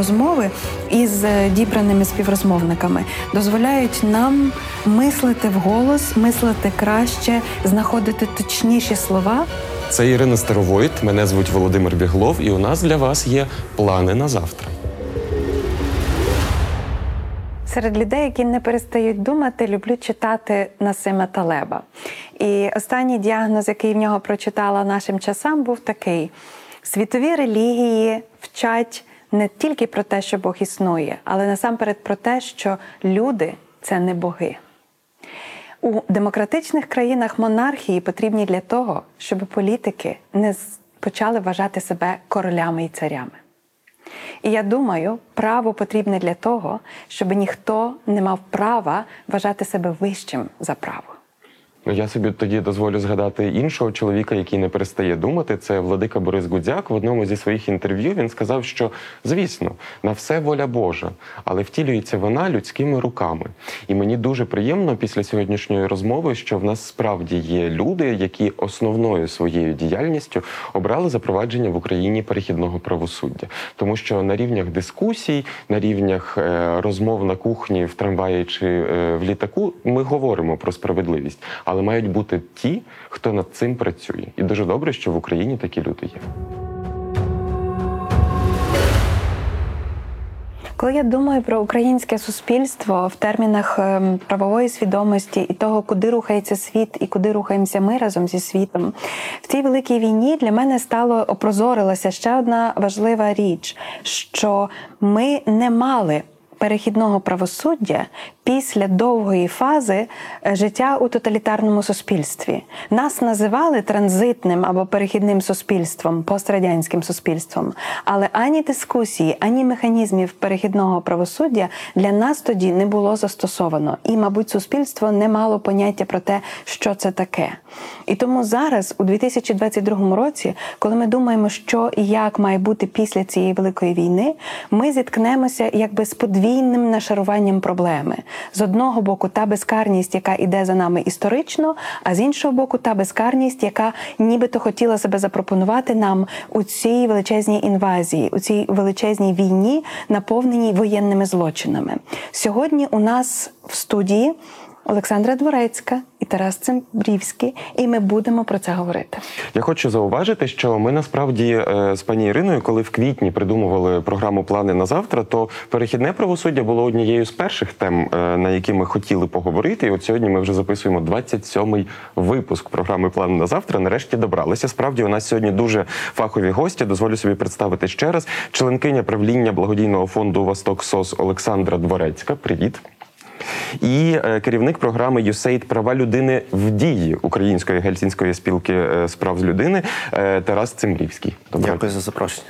розмови із е, дібраними співрозмовниками дозволяють нам мислити вголос, мислити краще, знаходити точніші слова. Це Ірина Старовойт, мене звуть Володимир Біглов, і у нас для вас є плани на завтра. Серед людей, які не перестають думати, люблю читати Насима Талеба. І останній діагноз, який в нього прочитала нашим часам, був такий: світові релігії вчать не тільки про те, що Бог існує, але насамперед про те, що люди це не боги. У демократичних країнах монархії потрібні для того, щоб політики не почали вважати себе королями і царями. І я думаю, право потрібне для того, щоб ніхто не мав права вважати себе вищим за право. Ну, я собі тоді дозволю згадати іншого чоловіка, який не перестає думати. Це владика Борис Гудзяк. В одному зі своїх інтерв'ю він сказав, що звісно, на все воля Божа, але втілюється вона людськими руками. І мені дуже приємно після сьогоднішньої розмови, що в нас справді є люди, які основною своєю діяльністю обрали запровадження в Україні перехідного правосуддя, тому що на рівнях дискусій, на рівнях е, розмов на кухні в трамваї чи е, в літаку ми говоримо про справедливість, але мають бути ті, хто над цим працює. І дуже добре, що в Україні такі люди є. Коли я думаю про українське суспільство в термінах ем, правової свідомості і того, куди рухається світ і куди рухаємося ми разом зі світом, в цій великій війні для мене стало опрозорилася ще одна важлива річ, що ми не мали. Перехідного правосуддя після довгої фази е, життя у тоталітарному суспільстві нас називали транзитним або перехідним суспільством, пострадянським суспільством. Але ані дискусії, ані механізмів перехідного правосуддя для нас тоді не було застосовано, і, мабуть, суспільство не мало поняття про те, що це таке. І тому зараз, у 2022 році, коли ми думаємо, що і як має бути після цієї великої війни, ми зіткнемося якби з подвійним нашаруванням проблеми. З одного боку, та безкарність, яка іде за нами історично, а з іншого боку, та безкарність, яка нібито хотіла себе запропонувати нам у цій величезній інвазії, у цій величезній війні, наповненій воєнними злочинами. Сьогодні у нас в студії. Олександра Дворецька Тарас Цимбрівський, і ми будемо про це говорити. Я хочу зауважити, що ми насправді е, з пані Іриною, коли в квітні придумували програму Плани на завтра, то перехідне правосуддя було однією з перших тем, е, на які ми хотіли поговорити. І от сьогодні ми вже записуємо 27-й випуск програми Плани на завтра. Нарешті добралися. Справді у нас сьогодні дуже фахові гості. Дозволю собі представити ще раз. Членкиня правління благодійного фонду Восток СОС Олександра Дворецька. Привіт. І е, керівник програми «USAID. права людини в дії Української гельсінської спілки е, справ з людини е, Тарас Цимрівський. Доброго Дякую за запрошення.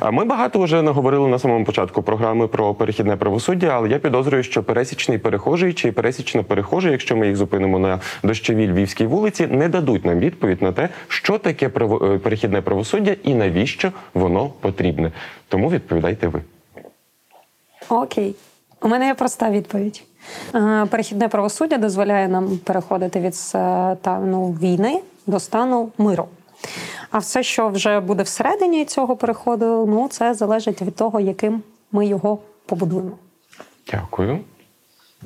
а Ми багато вже наговорили на самому початку програми про перехідне правосуддя, але я підозрюю, що пересічний перехожий чи пересічна перехожа, якщо ми їх зупинимо на дощовій львівській вулиці, не дадуть нам відповідь на те, що таке право- перехідне правосуддя і навіщо воно потрібне. Тому відповідайте ви. Окей. У мене є проста відповідь. Е, Перехідне правосуддя дозволяє нам переходити від стану війни до стану миру. А все, що вже буде всередині цього переходу, ну це залежить від того, яким ми його побудуємо. Дякую.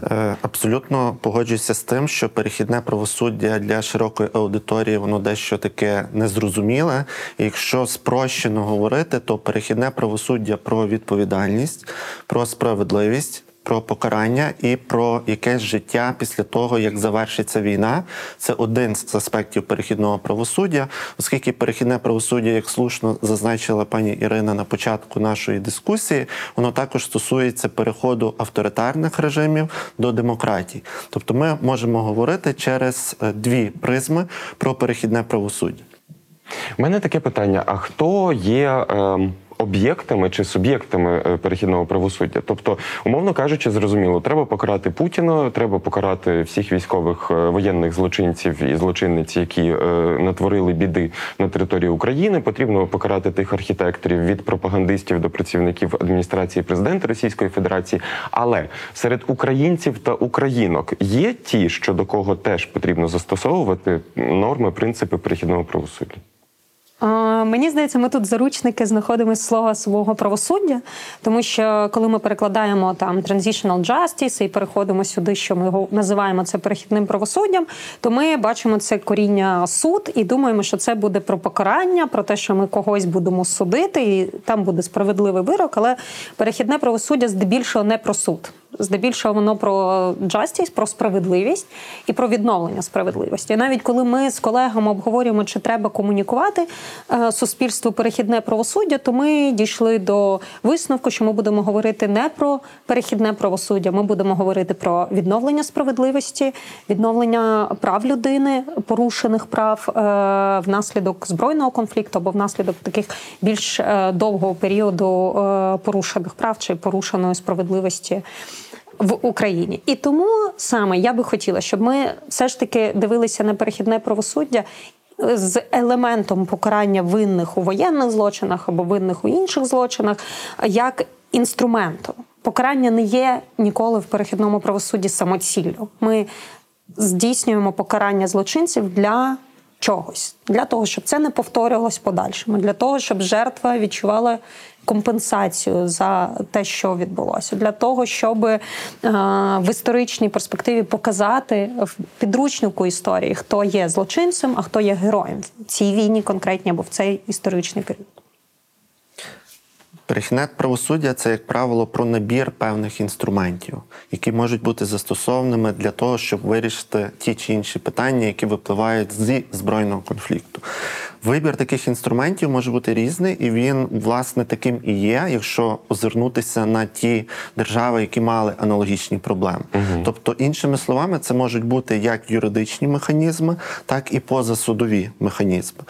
Е, Абсолютно погоджуюся з тим, що перехідне правосуддя для широкої аудиторії воно дещо таке незрозуміле. І якщо спрощено говорити, то перехідне правосуддя про відповідальність, про справедливість. Про покарання і про якесь життя після того, як завершиться війна, це один з аспектів перехідного правосуддя, оскільки перехідне правосуддя, як слушно зазначила пані Ірина на початку нашої дискусії, воно також стосується переходу авторитарних режимів до демократії. Тобто, ми можемо говорити через е, дві призми про перехідне правосуддя. У мене таке питання: а хто є ем, об'єктами чи суб'єктами е, перехідного правосуддя. Тобто, умовно кажучи, зрозуміло, треба покарати Путіна, треба покарати всіх військових е, воєнних злочинців і злочинниць, які е, натворили біди на території України. Потрібно покарати тих архітекторів від пропагандистів до працівників адміністрації президента Російської Федерації. Але серед українців та українок є ті, що до кого теж потрібно застосовувати норми, принципи перехідного правосуддя. Мені здається, ми тут заручники знаходимо слова свого правосуддя, тому що коли ми перекладаємо там transitional justice і переходимо сюди, що ми його називаємо це перехідним правосуддям, то ми бачимо це коріння суд і думаємо, що це буде про покарання, про те, що ми когось будемо судити, і там буде справедливий вирок. Але перехідне правосуддя здебільшого не про суд. Здебільшого воно про justice, про справедливість і про відновлення справедливості. Навіть коли ми з колегами обговорюємо, чи треба комунікувати е, суспільству перехідне правосуддя, то ми дійшли до висновку, що ми будемо говорити не про перехідне правосуддя, ми будемо говорити про відновлення справедливості, відновлення прав людини, порушених прав е, внаслідок збройного конфлікту або внаслідок таких більш е, довгого періоду порушених прав чи порушеної справедливості в Україні. І тому саме я би хотіла, щоб ми все ж таки дивилися на перехідне правосуддя. З елементом покарання винних у воєнних злочинах або винних у інших злочинах, як інструментом. Покарання не є ніколи в перехідному правосудді самоціллю. Ми здійснюємо покарання злочинців для чогось, для того, щоб це не повторювалось подальшому, для того, щоб жертва відчувала компенсацію за те, що відбулося, для того, щоб е, в історичній перспективі показати в підручнику історії, хто є злочинцем, а хто є героєм в цій війні конкретні або в цей історичний період. Перехідне правосуддя це, як правило, про набір певних інструментів, які можуть бути застосованими для того, щоб вирішити ті чи інші питання, які випливають зі збройного конфлікту. Вибір таких інструментів може бути різний, і він, власне, таким і є, якщо озирнутися на ті держави, які мали аналогічні проблеми. Угу. Тобто, іншими словами, це можуть бути як юридичні механізми, так і позасудові механізми.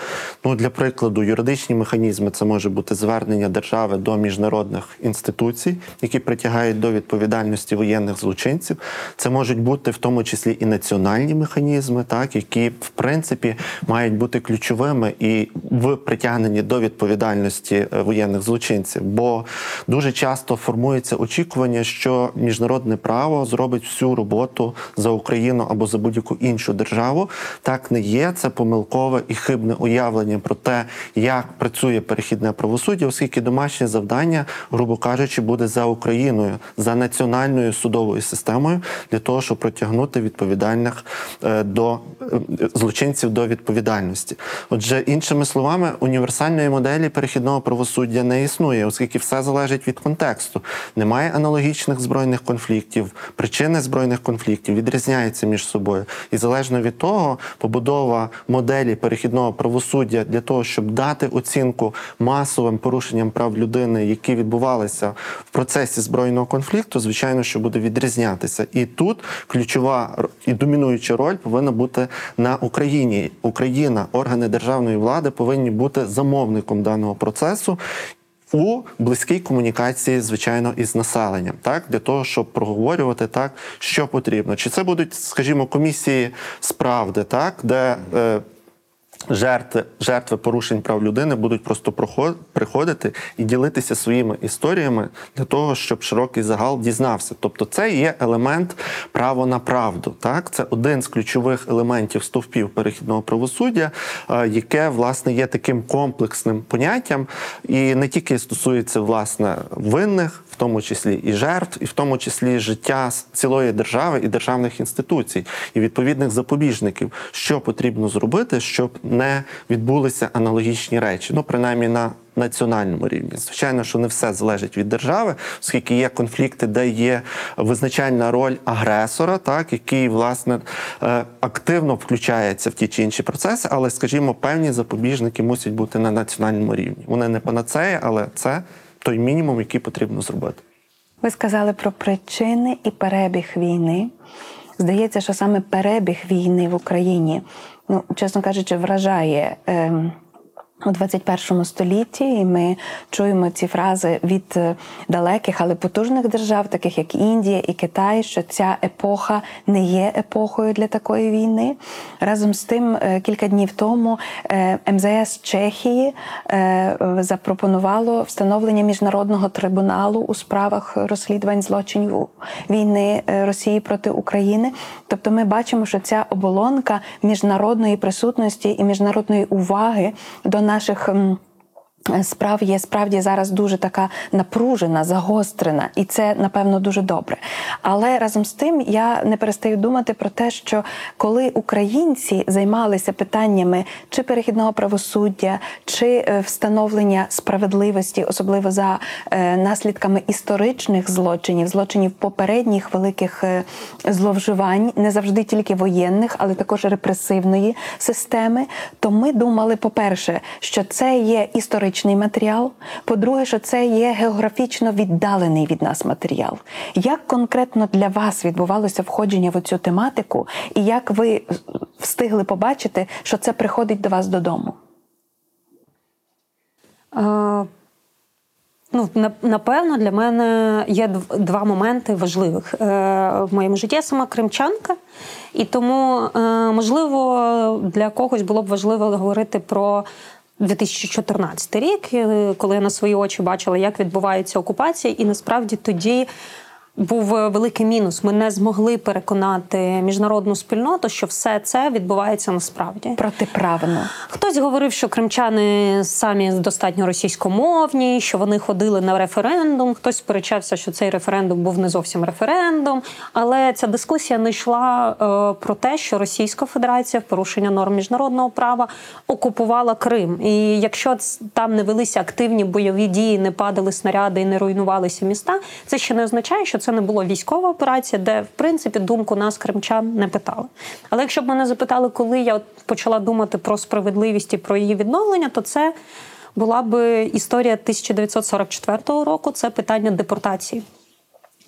Ну, для прикладу, юридичні механізми це може бути звернення держави до міжнародних інституцій, які притягають до відповідальності воєнних злочинців. Це можуть бути в тому числі і національні механізми, так які в принципі мають бути ключовими і в притягненні до відповідальності е, воєнних злочинців. Бо дуже часто формується очікування, що міжнародне право зробить всю роботу за Україну або за будь-яку іншу державу. Так не є. Це помилкове і хибне уявлення про те, як працює перехідне правосуддя, оскільки домашнє завдання, грубо кажучи, буде за Україною, за національною судовою системою для того, щоб притягнути відповідальних е, до е, злочинців до відповідальності. Отже, іншими словами, універсальної моделі перехідного правосуддя не існує, оскільки все залежить від контексту. Немає аналогічних збройних конфліктів, причини збройних конфліктів відрізняються між собою, і залежно від того, побудова моделі перехідного правосуддя для того, щоб дати оцінку масовим порушенням прав людини, які відбувалися в процесі збройного конфлікту, звичайно, що буде відрізнятися. І тут ключова і домінуюча роль повинна бути на Україні. Україна, органи державної влади повинні бути замовником даного процесу. У близькій комунікації, звичайно, із населенням, так для того, щоб проговорювати так, що потрібно. Чи це будуть, скажімо, комісії справди, так де е, жертви жертви порушень прав людини будуть просто приходити і ділитися своїми історіями для того, щоб широкий загал дізнався. Тобто, це є елемент право на правду. Так, це один з ключових елементів стовпів перехідного правосуддя, е, яке власне є таким комплексним поняттям, і не тільки стосується власне винних тому числі і жертв, і в тому числі життя цілої держави і державних інституцій, і відповідних запобіжників, що потрібно зробити, щоб не відбулися аналогічні речі, ну принаймні на Національному рівні, звичайно, що не все залежить від держави, оскільки є конфлікти, де є визначальна роль агресора, так який власне е, активно включається в ті чи інші процеси, але, скажімо, певні запобіжники мусять бути на національному рівні. Вони не панацея, але це той мінімум, який потрібно зробити. Ви сказали про причини і перебіг війни. Здається, що саме перебіг війни в Україні, ну чесно кажучи, вражає. Е, у 21 столітті, і ми чуємо ці фрази від е, далеких, але потужних держав, таких як Індія і Китай, що ця епоха не є епохою для такої війни. Разом з тим, е, кілька днів тому е, МЗС Чехії е, запропонувало встановлення міжнародного трибуналу у справах розслідувань злочинів війни Росії проти України. Тобто, ми бачимо, що ця оболонка міжнародної присутності і міжнародної уваги до наших. Справ є справді зараз дуже така напружена, загострена, і це напевно дуже добре. Але разом з тим я не перестаю думати про те, що коли українці займалися питаннями чи перехідного правосуддя, чи е, встановлення справедливості, особливо за е, наслідками історичних злочинів, злочинів попередніх великих е, зловживань, не завжди тільки воєнних, але також репресивної системи, то ми думали, по-перше, що це є історичний матеріал. По-друге, що це є географічно віддалений від нас матеріал. Як конкретно для вас відбувалося входження в цю тематику, і як ви встигли побачити, що це приходить до вас додому? Е, Ну, напевно, для мене є два моменти важливих е, в моєму житті. Я сама кримчанка, і тому, е, можливо, для когось було б важливо говорити про 2014 рік, коли я на свої очі бачила, як відбувається окупація, і насправді тоді. Був е, великий мінус. Ми не змогли переконати міжнародну спільноту, що все це відбувається насправді. Протиправно. Хтось говорив, що кримчани самі достатньо російськомовні, що вони ходили на референдум. Хтось сперечався, що цей референдум був не зовсім референдум. Але ця дискусія не йшла е, про те, що Російська Федерація в порушення норм міжнародного права окупувала Крим. І якщо там не велися активні бойові дії, не падали снаряди і не руйнувалися міста, це ще не означає, що це не була військова операція, де в принципі думку нас, кримчан, не питали. Але якщо б мене запитали, коли я почала думати про справедливість і про її відновлення, то це була би історія 1944 року. Це питання депортації.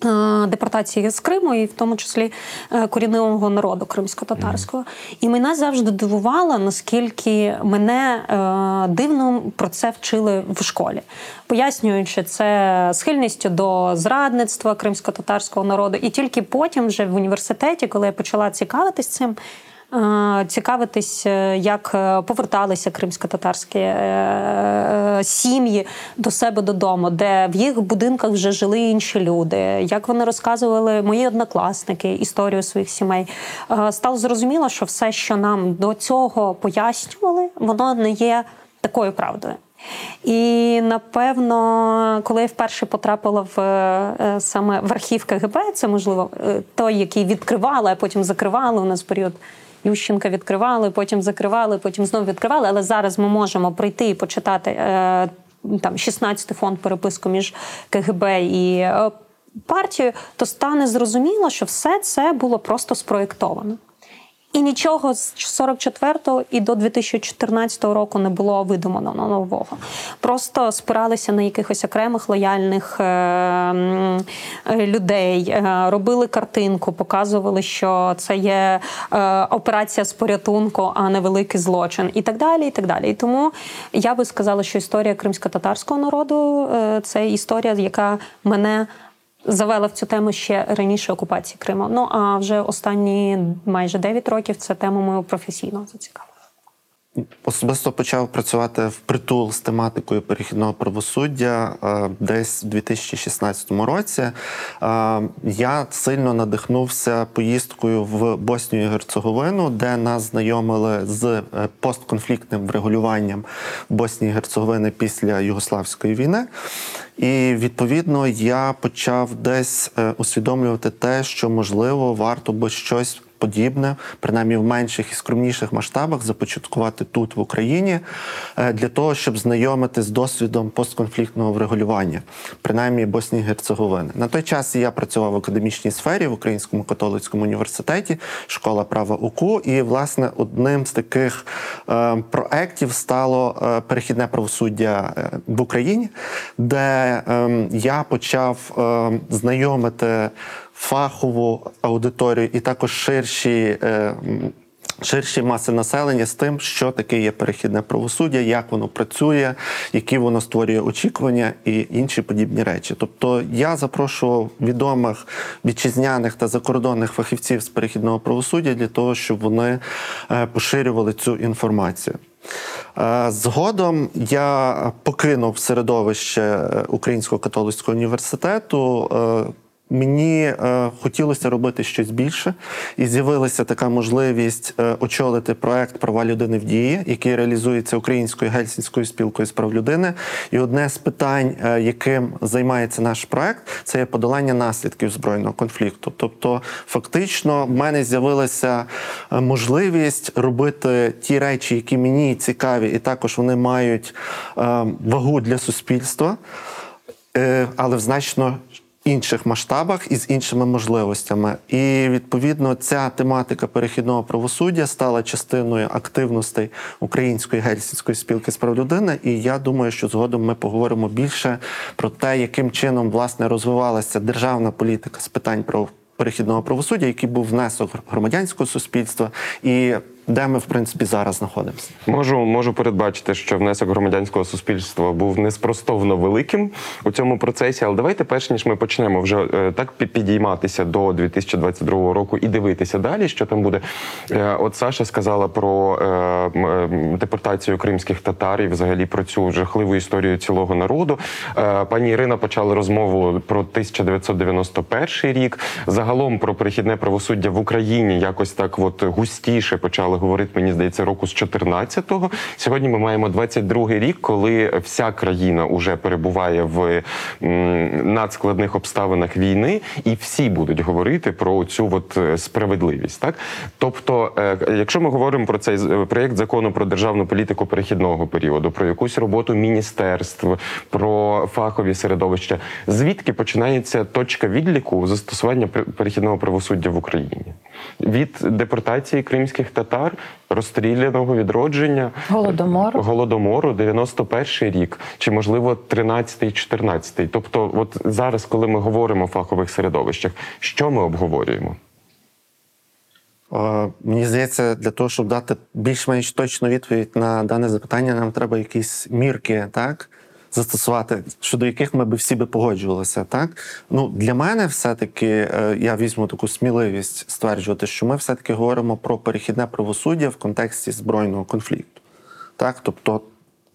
Е, Депортації з Криму, і в тому числі е, корінного народу кримсько-татарського. І мене завжди дивувало, наскільки мене е, дивно про це вчили в школі, пояснюючи це схильністю до зрадництва кримсько-татарського народу. І тільки потім, вже в університеті, коли я почала цікавитись цим. Е, Цікавитись, е, як е, поверталися кримсько-татарські сім'ї до себе додому, де в їх будинках вже жили інші люди, як вони розказували мої однокласники історію своїх сімей. Стало зрозуміло, що все, що нам до цього пояснювали, воно не є такою правдою. І напевно, коли я вперше потрапила в саме в архів КГБ, це можливо той, який відкривали, а потім закривали. У нас період Ющенка відкривали, потім закривали, потім знову відкривали. Але зараз ми можемо прийти і почитати е, там 16-й фонд переписку між КГБ і е, партією, то стане зрозуміло, що все це було просто спроєктовано. І нічого з 44-го і до 2014 року не було видумано нового. Просто спиралися на якихось окремих лояльних е, людей, е, робили картинку, показували, що це є е, операція з порятунку, а не великий злочин, і так далі. І так далі. І тому я би сказала, що історія кримсько-татарського народу це історія, яка мене завела в цю тему ще раніше окупації Криму. Ну а вже останні майже 9 років це тема мою професійно зацікавила. Особисто почав працювати в притул з тематикою перехідного правосуддя е, десь у 2016 році. Е, Я сильно надихнувся поїздкою в Боснію і Герцеговину, де нас знайомили з е, постконфліктним врегулюванням Боснії і Герцеговини після Югославської війни. І відповідно я почав десь усвідомлювати те, що можливо варто би щось подібне, принаймні в менших і скромніших масштабах, започаткувати тут в Україні е, для того, щоб знайомити з досвідом постконфліктного врегулювання, принаймні Боснії Герцеговини. На той час я працював в академічній сфері в Українському католицькому університеті, школа права УКУ. І власне одним з таких е, проєктів стало е, перехідне правосуддя в Україні, де е, я почав е, знайомити фахову аудиторію і також ширші е, ширші маси населення з тим, що таке є перехідне правосуддя, як воно працює, які воно створює очікування і інші подібні речі. Тобто я запрошував відомих вітчизняних та закордонних фахівців з перехідного правосуддя для того, щоб вони е, поширювали цю інформацію. Е, Згодом я покинув середовище Українського католицького університету. Мені е, хотілося робити щось більше, і з'явилася така можливість е, очолити проект права людини в дії, який реалізується українською гельсінською спілкою з прав людини. І одне з питань, е, яким займається наш проект, це є подолання наслідків збройного конфлікту. Тобто, фактично, в мене з'явилася е, можливість робити ті речі, які мені цікаві, і також вони мають е, вагу для суспільства, е, але в значно інших масштабах і з іншими можливостями. І відповідно ця тематика перехідного правосуддя стала частиною активностей Української гельсінської спілки з прав людини. І я думаю, що згодом ми поговоримо більше про те, яким чином власне розвивалася державна політика з питань прав перехідного правосуддя, який був внесок громадянського суспільства, і де ми в принципі зараз знаходимося. Можу, можу передбачити, що внесок громадянського суспільства був неспростовно великим у цьому процесі. Але давайте, перш ніж ми почнемо вже е, так пі- підійматися до 2022 року і дивитися далі, що там буде. Е, От Саша сказала про е, депортацію кримських татар і взагалі про цю жахливу історію цілого народу. Пані Ірина почала розмову про 1991 рік. Загалом про перехідне правосуддя в Україні якось так, от густіше почали говорити. Мені здається, року з 14-го. Сьогодні ми маємо 22-й рік, коли вся країна уже перебуває в надскладних обставинах війни, і всі будуть говорити про цю от е, справедливість. Так, тобто, е, якщо ми говоримо про цей е, проєкт закону про державну політику перехідного періоду, про якусь роботу міністерств, про фахові середовища, звідки починається точка відліку застосування пер- перехідного правосуддя в Україні? Від депортації кримських татар, розстріляного відродження, Голодомору. голодомору, 91 рік, чи можливо 13-й, 14-й. Тобто, от зараз, коли ми говоримо в фахових середовищах, що ми обговорюємо? Е, Мені здається, для того, щоб дати більш-менш точну відповідь на дане запитання, нам треба якісь мірки, так? Застосувати, щодо яких ми би всі би погоджувалися, так ну для мене, все-таки е, я візьму таку сміливість стверджувати, що ми все-таки говоримо про перехідне правосуддя в контексті збройного конфлікту. Так, тобто,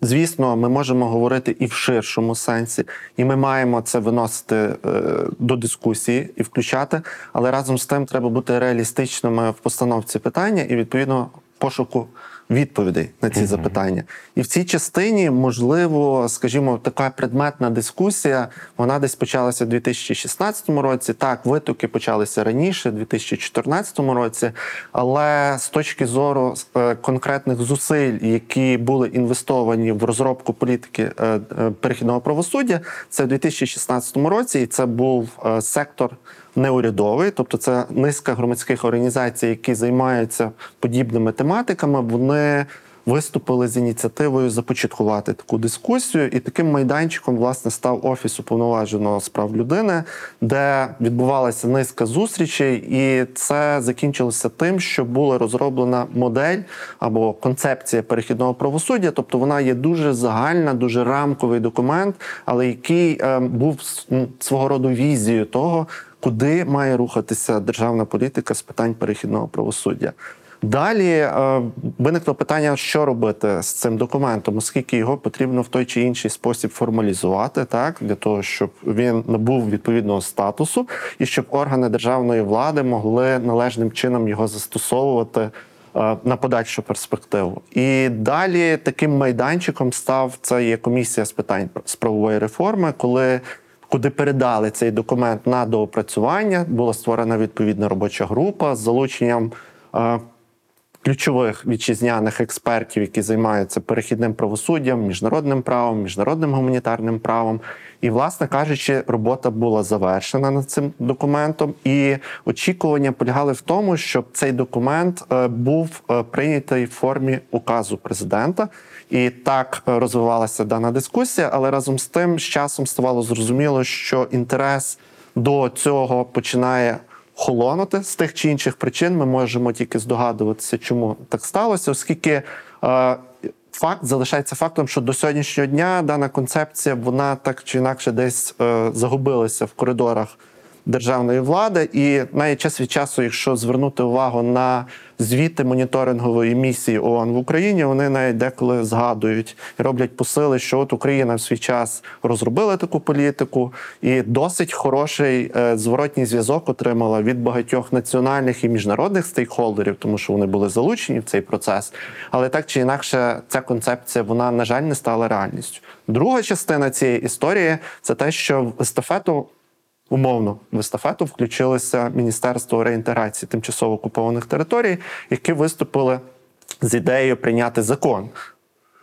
звісно, ми можемо говорити і в ширшому сенсі, і ми маємо це виносити е, до дискусії і включати, але разом з тим треба бути реалістичними в постановці питання і відповідно пошуку відповідей на ці запитання. І в цій частині, можливо, скажімо, така предметна дискусія, вона десь почалася в 2016 році. Так, витоки почалися раніше, в 2014 році, але з точки зору е, конкретних зусиль, які були інвестовані в розробку політики е, е, перехідного правосуддя, це в 2016 році, і це був сектор неурядовий, тобто це низка громадських організацій, які займаються подібними тематиками. Вони виступили з ініціативою започаткувати таку дискусію, і таким майданчиком власне став офіс уповноваженого з прав людини, де відбувалася низка зустрічей, і це закінчилося тим, що була розроблена модель або концепція перехідного правосуддя. Тобто вона є дуже загальна, дуже рамковий документ, але який е, був свого роду візією того, куди має рухатися державна політика з питань перехідного правосуддя. Далі е, виникло питання, що робити з цим документом, оскільки його потрібно в той чи інший спосіб формалізувати, так для того, щоб він набув відповідного статусу, і щоб органи державної влади могли належним чином його застосовувати е, на подальшу перспективу. І далі таким майданчиком став це є комісія з питань з реформи, коли куди передали цей документ на доопрацювання. Була створена відповідна робоча група з залученням е, ключових вітчизняних експертів, які займаються перехідним правосуддям, міжнародним правом, міжнародним гуманітарним правом. І, власне кажучи, робота була завершена над цим документом, і очікування полягали в тому, щоб цей документ е, був е, прийнятий в формі указу президента. І так розвивалася дана дискусія, але разом з тим з часом ставало зрозуміло, що інтерес до цього починає холонути з тих чи інших причин. Ми можемо тільки здогадуватися, чому так сталося, оскільки. Е, Факт залишається фактом, що до сьогоднішнього дня дана концепція вона так чи інакше десь е, загубилася в коридорах державної влади, і навіть час від часу, якщо звернути увагу на звіти моніторингової місії ООН в Україні, вони навіть деколи згадують і роблять посили, що от Україна в свій час розробила таку політику, і досить хороший е, зворотній зв'язок отримала від багатьох національних і міжнародних стейкхолдерів, тому що вони були залучені в цей процес. Але так чи інакше, ця концепція вона на жаль не стала реальністю. Друга частина цієї історії це те, що в естафету умовно в естафету включилося Міністерство реінтеграції тимчасово окупованих територій, які виступили з ідеєю прийняти закон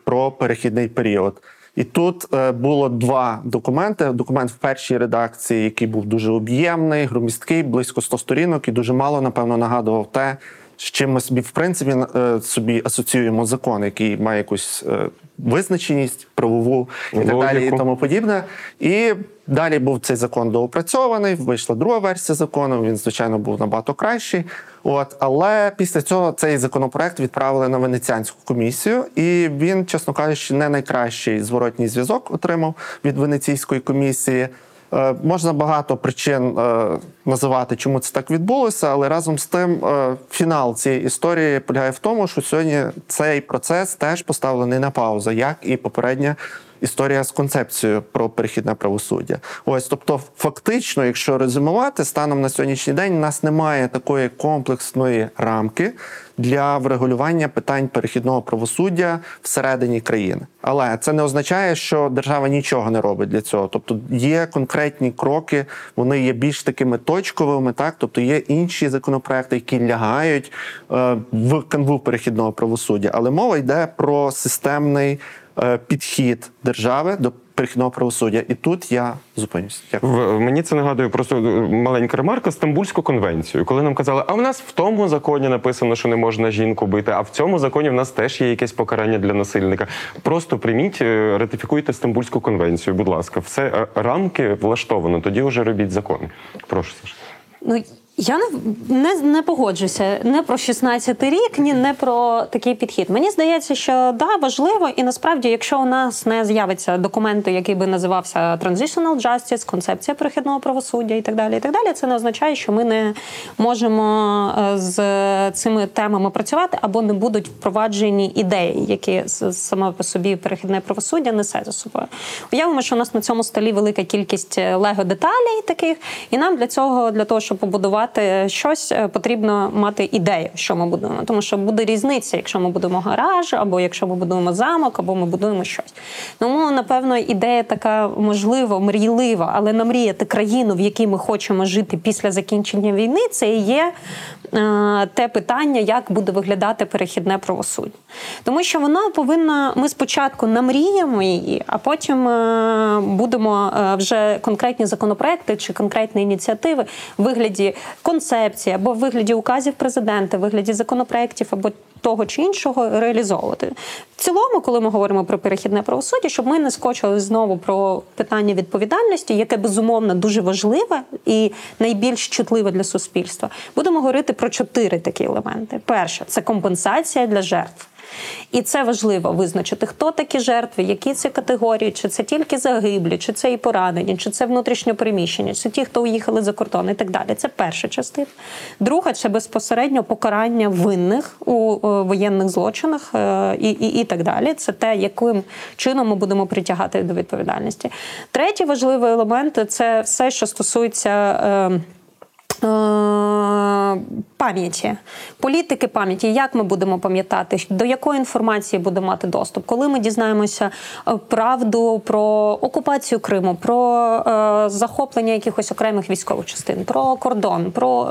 про перехідний період. І тут е, було два документи. Документ в першій редакції, який був дуже об'ємний, громісткий, близько 100 сторінок, і дуже мало, напевно, нагадував те, з чим ми собі в принципі е, собі асоціюємо закон, який має якусь е, визначеність, правову і так далі, і тому подібне. І далі був цей закон доопрацьований. Вийшла друга версія закону. Він, звичайно, був набагато кращий. От, але після цього цей законопроект відправили на венеціанську комісію, і він, чесно кажучи, не найкращий зворотній зв'язок отримав від венеційської комісії. Е, Можна багато причин е, називати, чому це так відбулося, але разом з тим е, фінал цієї історії полягає в тому, що сьогодні цей процес теж поставлений на паузу, як і попередня історія з концепцією про перехідне правосуддя. Ось, тобто, фактично, якщо резюмувати, станом на сьогоднішній день у нас немає такої комплексної рамки для врегулювання питань перехідного правосуддя всередині країни. Але це не означає, що держава нічого не робить для цього. Тобто є конкретні кроки, вони є більш такими точковими, так тобто є інші законопроекти, які лягають е, в канву перехідного правосуддя. Але мова йде про системний підхід держави до перехідного правосуддя. І тут я зупинюся. Дякую. В- Мені це нагадує просто е, маленька ремарка Стамбульську конвенцію, коли нам казали, а в нас в тому законі написано, що не можна жінку бити, а в цьому законі в нас теж є якесь покарання для насильника. Просто прийміть, е, ратифікуйте Стамбульську конвенцію, будь ласка, все е, рамки влаштовано. Тоді вже робіть закони. Прошу Саш. Ну я не, не, не погоджуся не про 16 рік, ні не про такий підхід. Мені здається, що да, важливо, і насправді, якщо у нас не з'явиться документу, який би називався Transitional Justice, концепція перехідного правосуддя і так далі, і так далі, це не означає, що ми не можемо е, з цими темами працювати або не будуть впроваджені ідеї, які саме по собі перехідне правосуддя несе за собою. Уявимо, що у нас на цьому столі велика кількість лего деталей таких, і нам для цього, для того, щоб побудувати щось, е, потрібно мати ідею, що ми будуємо. Тому що буде різниця, якщо ми будуємо гараж, або якщо ми будуємо замок, або ми будуємо щось. Тому, напевно, ідея така можливо, мрійлива, але намріяти країну, в якій ми хочемо жити після закінчення війни, це і є е, те питання, як буде виглядати перехідне правосуддя. Тому що вона повинна, ми спочатку намріємо її, а потім е, будемо вже конкретні законопроекти чи конкретні ініціативи в вигляді концепції або в вигляді указів президента, в вигляді законопроєктів або того чи іншого реалізовувати. В цілому, коли ми говоримо про перехідне правосуддя, щоб ми не скочили знову про питання відповідальності, яке безумовно дуже важливе і найбільш чутливе для суспільства, будемо говорити про чотири такі елементи. Перше це компенсація для жертв. І це важливо визначити, хто такі жертви, які це категорії, чи це тільки загиблі, чи це і поранені, чи це внутрішньо приміщення, чи ті, хто уїхали за кордон і так далі. Це перша частина. Друга це безпосередньо покарання винних у е, воєнних злочинах е, і, і, і так далі. Це те, яким чином ми будемо притягати до відповідальності. Третій важливий елемент це все, що стосується. Е, Пам'яті, політики пам'яті, як ми будемо пам'ятати, до якої інформації будемо мати доступ, коли ми дізнаємося е, правду про окупацію Криму, про е, захоплення якихось окремих військових частин, про кордон, про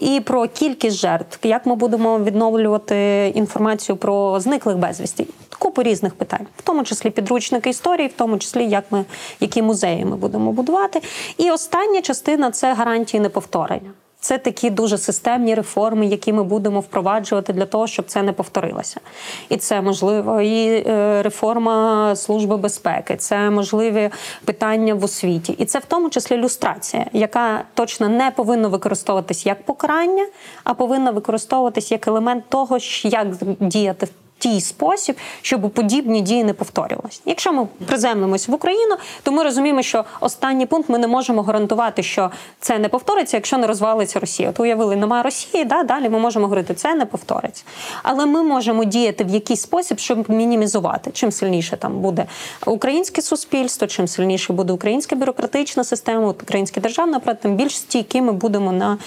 і про кількість жертв, як ми будемо відновлювати інформацію про зниклих безвісті, купу різних питань, в тому числі підручники історії, в тому числі як ми які музеї ми будемо будувати. І остання частина це гарантії неповторення. Це такі дуже системні реформи, які ми будемо впроваджувати для того, щоб це не повторилося. І це можливо і е, реформа служби безпеки, це можливі питання в освіті, і це в тому числі люстрація, яка точно не повинна використовуватись як покарання, а повинна використовуватись як елемент того, як діяти в тій спосіб, щоб подібні дії не повторювалися. Якщо ми приземлимось в Україну, то ми розуміємо, що останній пункт ми не можемо гарантувати, що це не повториться, якщо не розвалиться Росія. От уявили, немає Росії, да, далі ми можемо говорити, це не повториться. Але ми можемо діяти в якийсь спосіб, щоб мінімізувати. Чим сильніше там буде українське суспільство, чим сильніше буде українська бюрократична система, українська державна апарат, тим більш стійкі ми будемо на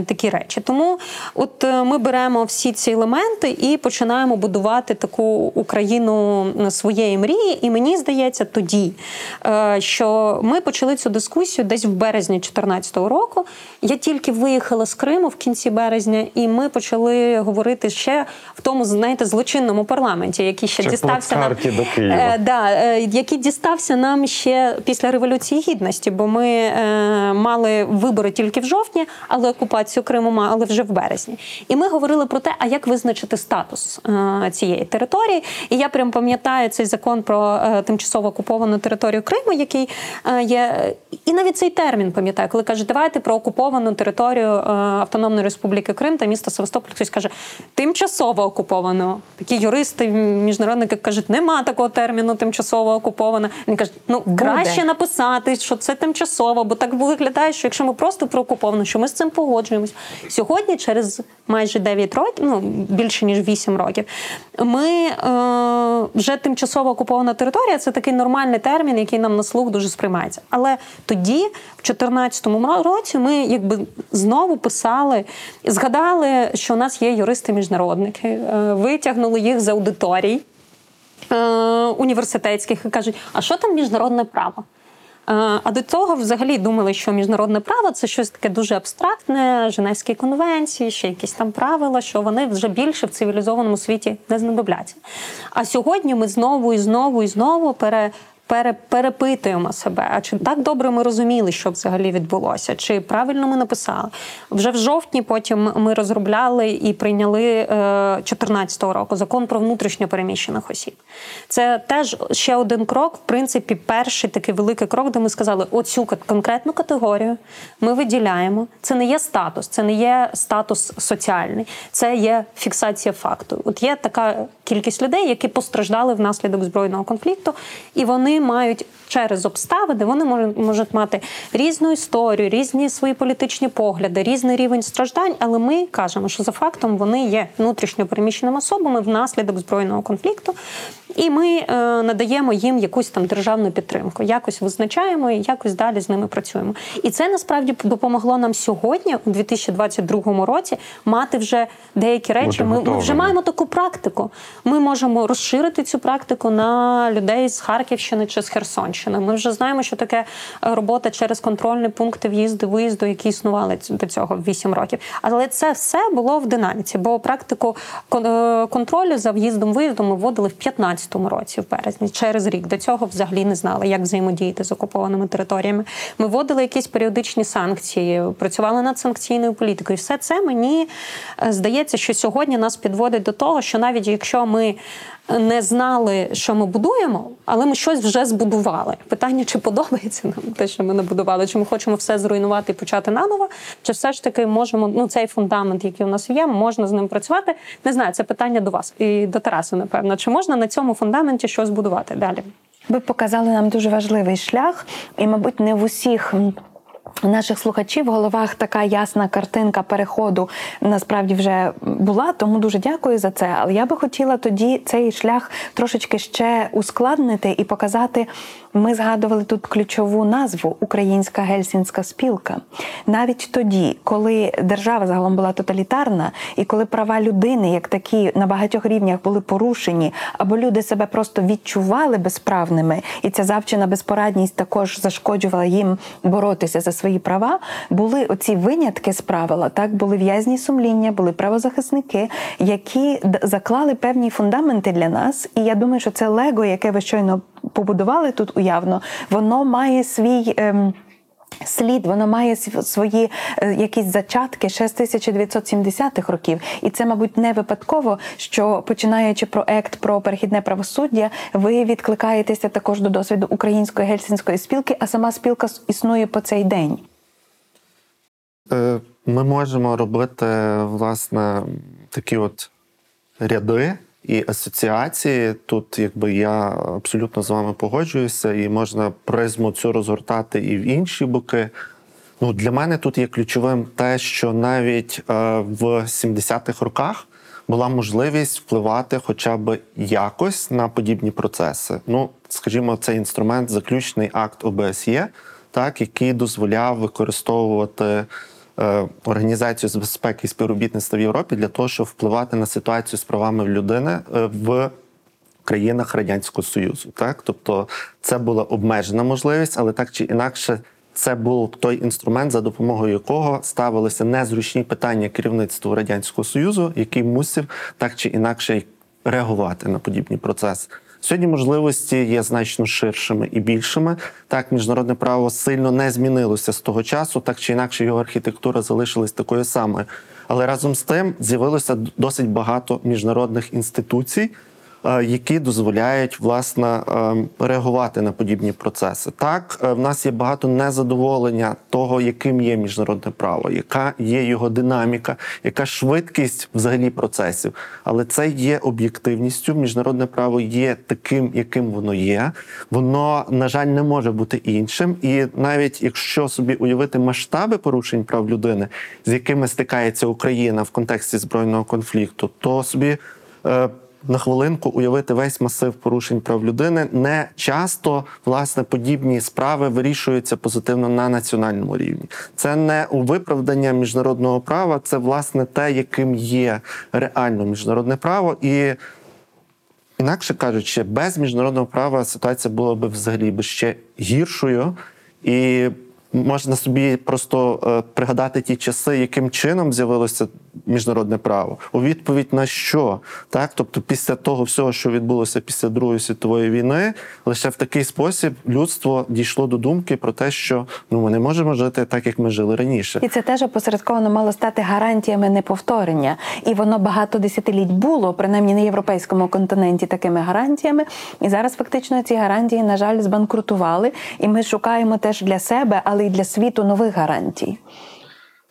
е, такі речі. Тому от е, ми беремо всі ці елементи і починаємо починаємо будувати таку Україну своєї мрії. І мені здається, тоді, е, що ми почали цю дискусію десь в березні 2014 року. Я тільки виїхала з Криму в кінці березня, і ми почали говорити ще в тому, знаєте, злочинному парламенті, який ще, ще дістався нам до Києва. Е, да, е, який дістався нам ще після революції гідності, бо ми е, мали вибори тільки в жовтні, але окупацію Криму мали вже в березні. І ми говорили про те, а як визначити статус цієї території. І я прям пам'ятаю цей закон про е, тимчасово окуповану територію Криму, який е, є. І навіть цей термін пам'ятаю, коли кажуть, давайте про окуповану територію Автономної Республіки Крим та міста Севастополь, хтось каже, тимчасово окуповано. Такі юристи, міжнародники кажуть, нема такого терміну тимчасово окуповано. Він каже, ну краще написати, що це тимчасово, бо так виглядає, що якщо ми просто про окуповано, що ми з цим погоджуємось. Сьогодні, через майже 9 років, ну більше ніж 8 років років. Ми е, вже тимчасово окупована територія це такий нормальний термін, який нам на слух дуже сприймається. Але тоді, в 2014 році, ми якби знову писали, згадали, що у нас є юристи-міжнародники, е, витягнули їх з аудиторій. Е, університетських і кажуть, а що там міжнародне право? А до цього взагалі думали, що міжнародне право це щось таке дуже абстрактне, Женевські конвенції, ще якісь там правила, що вони вже більше в цивілізованому світі не знадобляться. А сьогодні ми знову і знову і знову пере пере, перепитуємо себе, а чи так добре ми розуміли, що взагалі відбулося, чи правильно ми написали. Вже в жовтні потім ми розробляли і прийняли 2014 е, року закон про внутрішньо переміщених осіб. Це теж ще один крок, в принципі, перший такий великий крок, де ми сказали, оцю конкретну категорію ми виділяємо. Це не є статус, це не є статус соціальний, це є фіксація факту. От є така кількість людей, які постраждали внаслідок збройного конфлікту, і вони мають через обставини, вони можуть, можуть мати різну історію, різні свої політичні погляди, різний рівень страждань. Але ми кажемо, що за фактом вони є внутрішньо переміщеними особами внаслідок збройного конфлікту. І ми е, надаємо їм якусь там державну підтримку, якось визначаємо і якось далі з ними працюємо. І це насправді допомогло нам сьогодні, у 2022 році, мати вже деякі речі. Ми, ми вже маємо таку практику. Ми можемо розширити цю практику на людей з Харківщини чи з Херсонщини. Ми вже знаємо, що таке е, робота через контрольні пункти в'їзду, виїзду, які існували до цього 8 років. Але це все було в динаміці, бо практику е, контролю за в'їздом виїздом ми вводили в 15 2014 році, в березні, через рік до цього взагалі не знали, як взаємодіяти з окупованими територіями. Ми вводили якісь періодичні санкції, працювали над санкційною політикою. Все це мені е, здається, що сьогодні нас підводить до того, що навіть якщо ми не знали, що ми будуємо, але ми щось вже збудували. Питання, чи подобається нам те, що ми набудували, чи ми хочемо все зруйнувати і почати наново, чи все ж таки можемо ну цей фундамент, який у нас є, можна з ним працювати. Не знаю, це питання до вас і до Тараса, напевно. Чи можна на цьому фундаменті щось будувати далі? Ви показали нам дуже важливий шлях, і, мабуть, не в усіх наших слухачів в головах така ясна картинка переходу насправді вже була, тому дуже дякую за це. Але я би хотіла тоді цей шлях трошечки ще ускладнити і показати. Ми згадували тут ключову назву Українська гельсінська спілка. Навіть тоді, коли держава загалом була тоталітарна, і коли права людини, як такі на багатьох рівнях були порушені, або люди себе просто відчували безправними, і ця завчена безпорадність також зашкоджувала їм боротися за свої права, були оці винятки з правила. Так були в'язні сумління, були правозахисники, які заклали певні фундаменти для нас. І я думаю, що це лего, яке ви щойно побудували тут уявно, воно має свій. Ем, Слід воно має свої е, якісь зачатки ще з 1970-х років, і це, мабуть, не випадково, що починаючи проект про перехідне правосуддя, ви відкликаєтеся також до досвіду української гельсінської спілки, а сама спілка існує по цей день. Е, Ми можемо робити власне такі от ряди і асоціації. Тут, якби я абсолютно з вами погоджуюся, і можна призму цю розгортати і в інші боки. Ну, для мене тут є ключовим те, що навіть е, в 70-х роках була можливість впливати хоча б якось на подібні процеси. Ну, скажімо, цей інструмент, заключний акт ОБСЄ, так, який дозволяв використовувати Організацію з безпеки і співробітництва в Європі для того, щоб впливати на ситуацію з правами людини е, в країнах Радянського Союзу. Так? Тобто це була обмежена можливість, але так чи інакше. Це був той інструмент, за допомогою якого ставилися незручні питання керівництву радянського союзу, який мусив так чи інакше реагувати на подібні процеси. Сьогодні можливості є значно ширшими і більшими. Так, міжнародне право сильно не змінилося з того часу, так чи інакше його архітектура залишилась такою самою. Але разом з тим з'явилося досить багато міжнародних інституцій, які дозволяють власне е, реагувати на подібні процеси. Так, е, в нас є багато незадоволення того, яким є міжнародне право, яка є його динаміка, яка швидкість взагалі процесів. Але це є об'єктивністю. Міжнародне право є таким, яким воно є. Воно, на жаль, не може бути іншим. І навіть якщо собі уявити масштаби порушень прав людини, з якими стикається Україна в контексті збройного конфлікту, то собі. На хвилинку уявити весь масив порушень прав людини. Не часто власне подібні справи вирішуються позитивно на національному рівні. Це не у виправдання міжнародного права, це власне те, яким є реально міжнародне право і. Інакше кажучи, без міжнародного права ситуація була б взагалі би ще гіршою, і можна собі просто е, пригадати ті часи, яким чином з'явилося міжнародне право. У відповідь на що? Так, тобто, після того всього, що відбулося після Другої світової війни, лише в такий спосіб людство дійшло до думки про те, що ну ми не можемо жити так, як ми жили раніше. І це теж опосередковано мало стати гарантіями неповторення. І воно багато десятиліть було, принаймні на європейському континенті, такими гарантіями. І зараз фактично ці гарантії, на жаль, збанкрутували. І ми шукаємо теж для себе, але й для світу нових гарантій.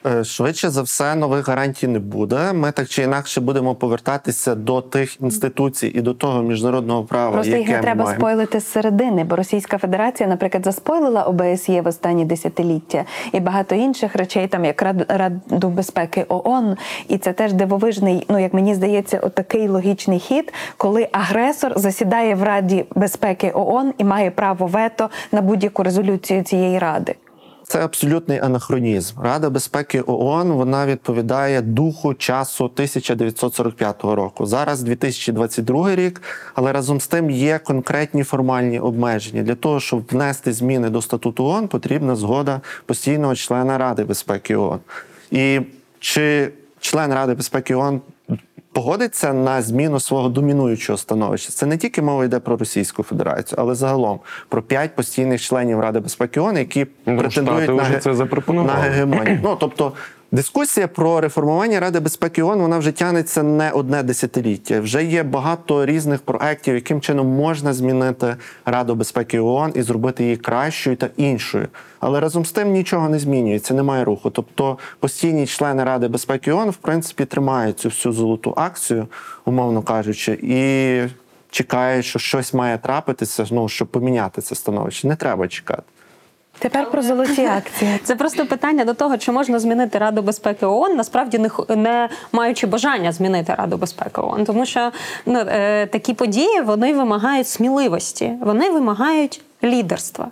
Е, Швидше за все, нових гарантій не буде. Ми так чи інакше будемо повертатися до тих інституцій і до того міжнародного права, Просто яке їх не треба маємо. спойлити з середини, бо Російська Федерація, наприклад, заспойлила ОБСЄ в останні десятиліття і багато інших речей, там як Рад- Раду безпеки ООН. І це теж дивовижний, ну як мені здається, отакий логічний хід, коли агресор засідає в Раді безпеки ООН і має право вето на будь-яку резолюцію цієї ради. Це абсолютний анахронізм. Рада безпеки ООН вона відповідає духу часу 1945 року. Зараз 2022 рік, але разом з тим є конкретні формальні обмеження. Для того, щоб внести зміни до статуту ООН, потрібна згода постійного члена Ради безпеки ООН. І чи член Ради безпеки ООН погодиться на зміну свого домінуючого становища. Це не тільки мова йде про Російську Федерацію, але загалом про п'ять постійних членів Ради безпеки ООН, які Ну, претендують на, це на гегемонію. Ну тобто. Дискусія про реформування Ради безпеки ООН, вона вже тягнеться не одне десятиліття. Вже є багато різних проєктів, яким чином можна змінити Раду безпеки ООН і зробити її кращою та іншою. Але разом з тим нічого не змінюється, немає руху. Тобто постійні члени Ради безпеки ООН, в принципі, тримають цю всю золоту акцію, умовно кажучи, і чекають, що щось має трапитися, ну щоб поміняти це становище. Не треба чекати. Тепер про золоті акції. Це просто питання до того, чи можна змінити Раду безпеки ООН, насправді не, не маючи бажання змінити Раду безпеки ООН. Тому що ну, е, такі події вони вимагають сміливості, вони вимагають лідерства.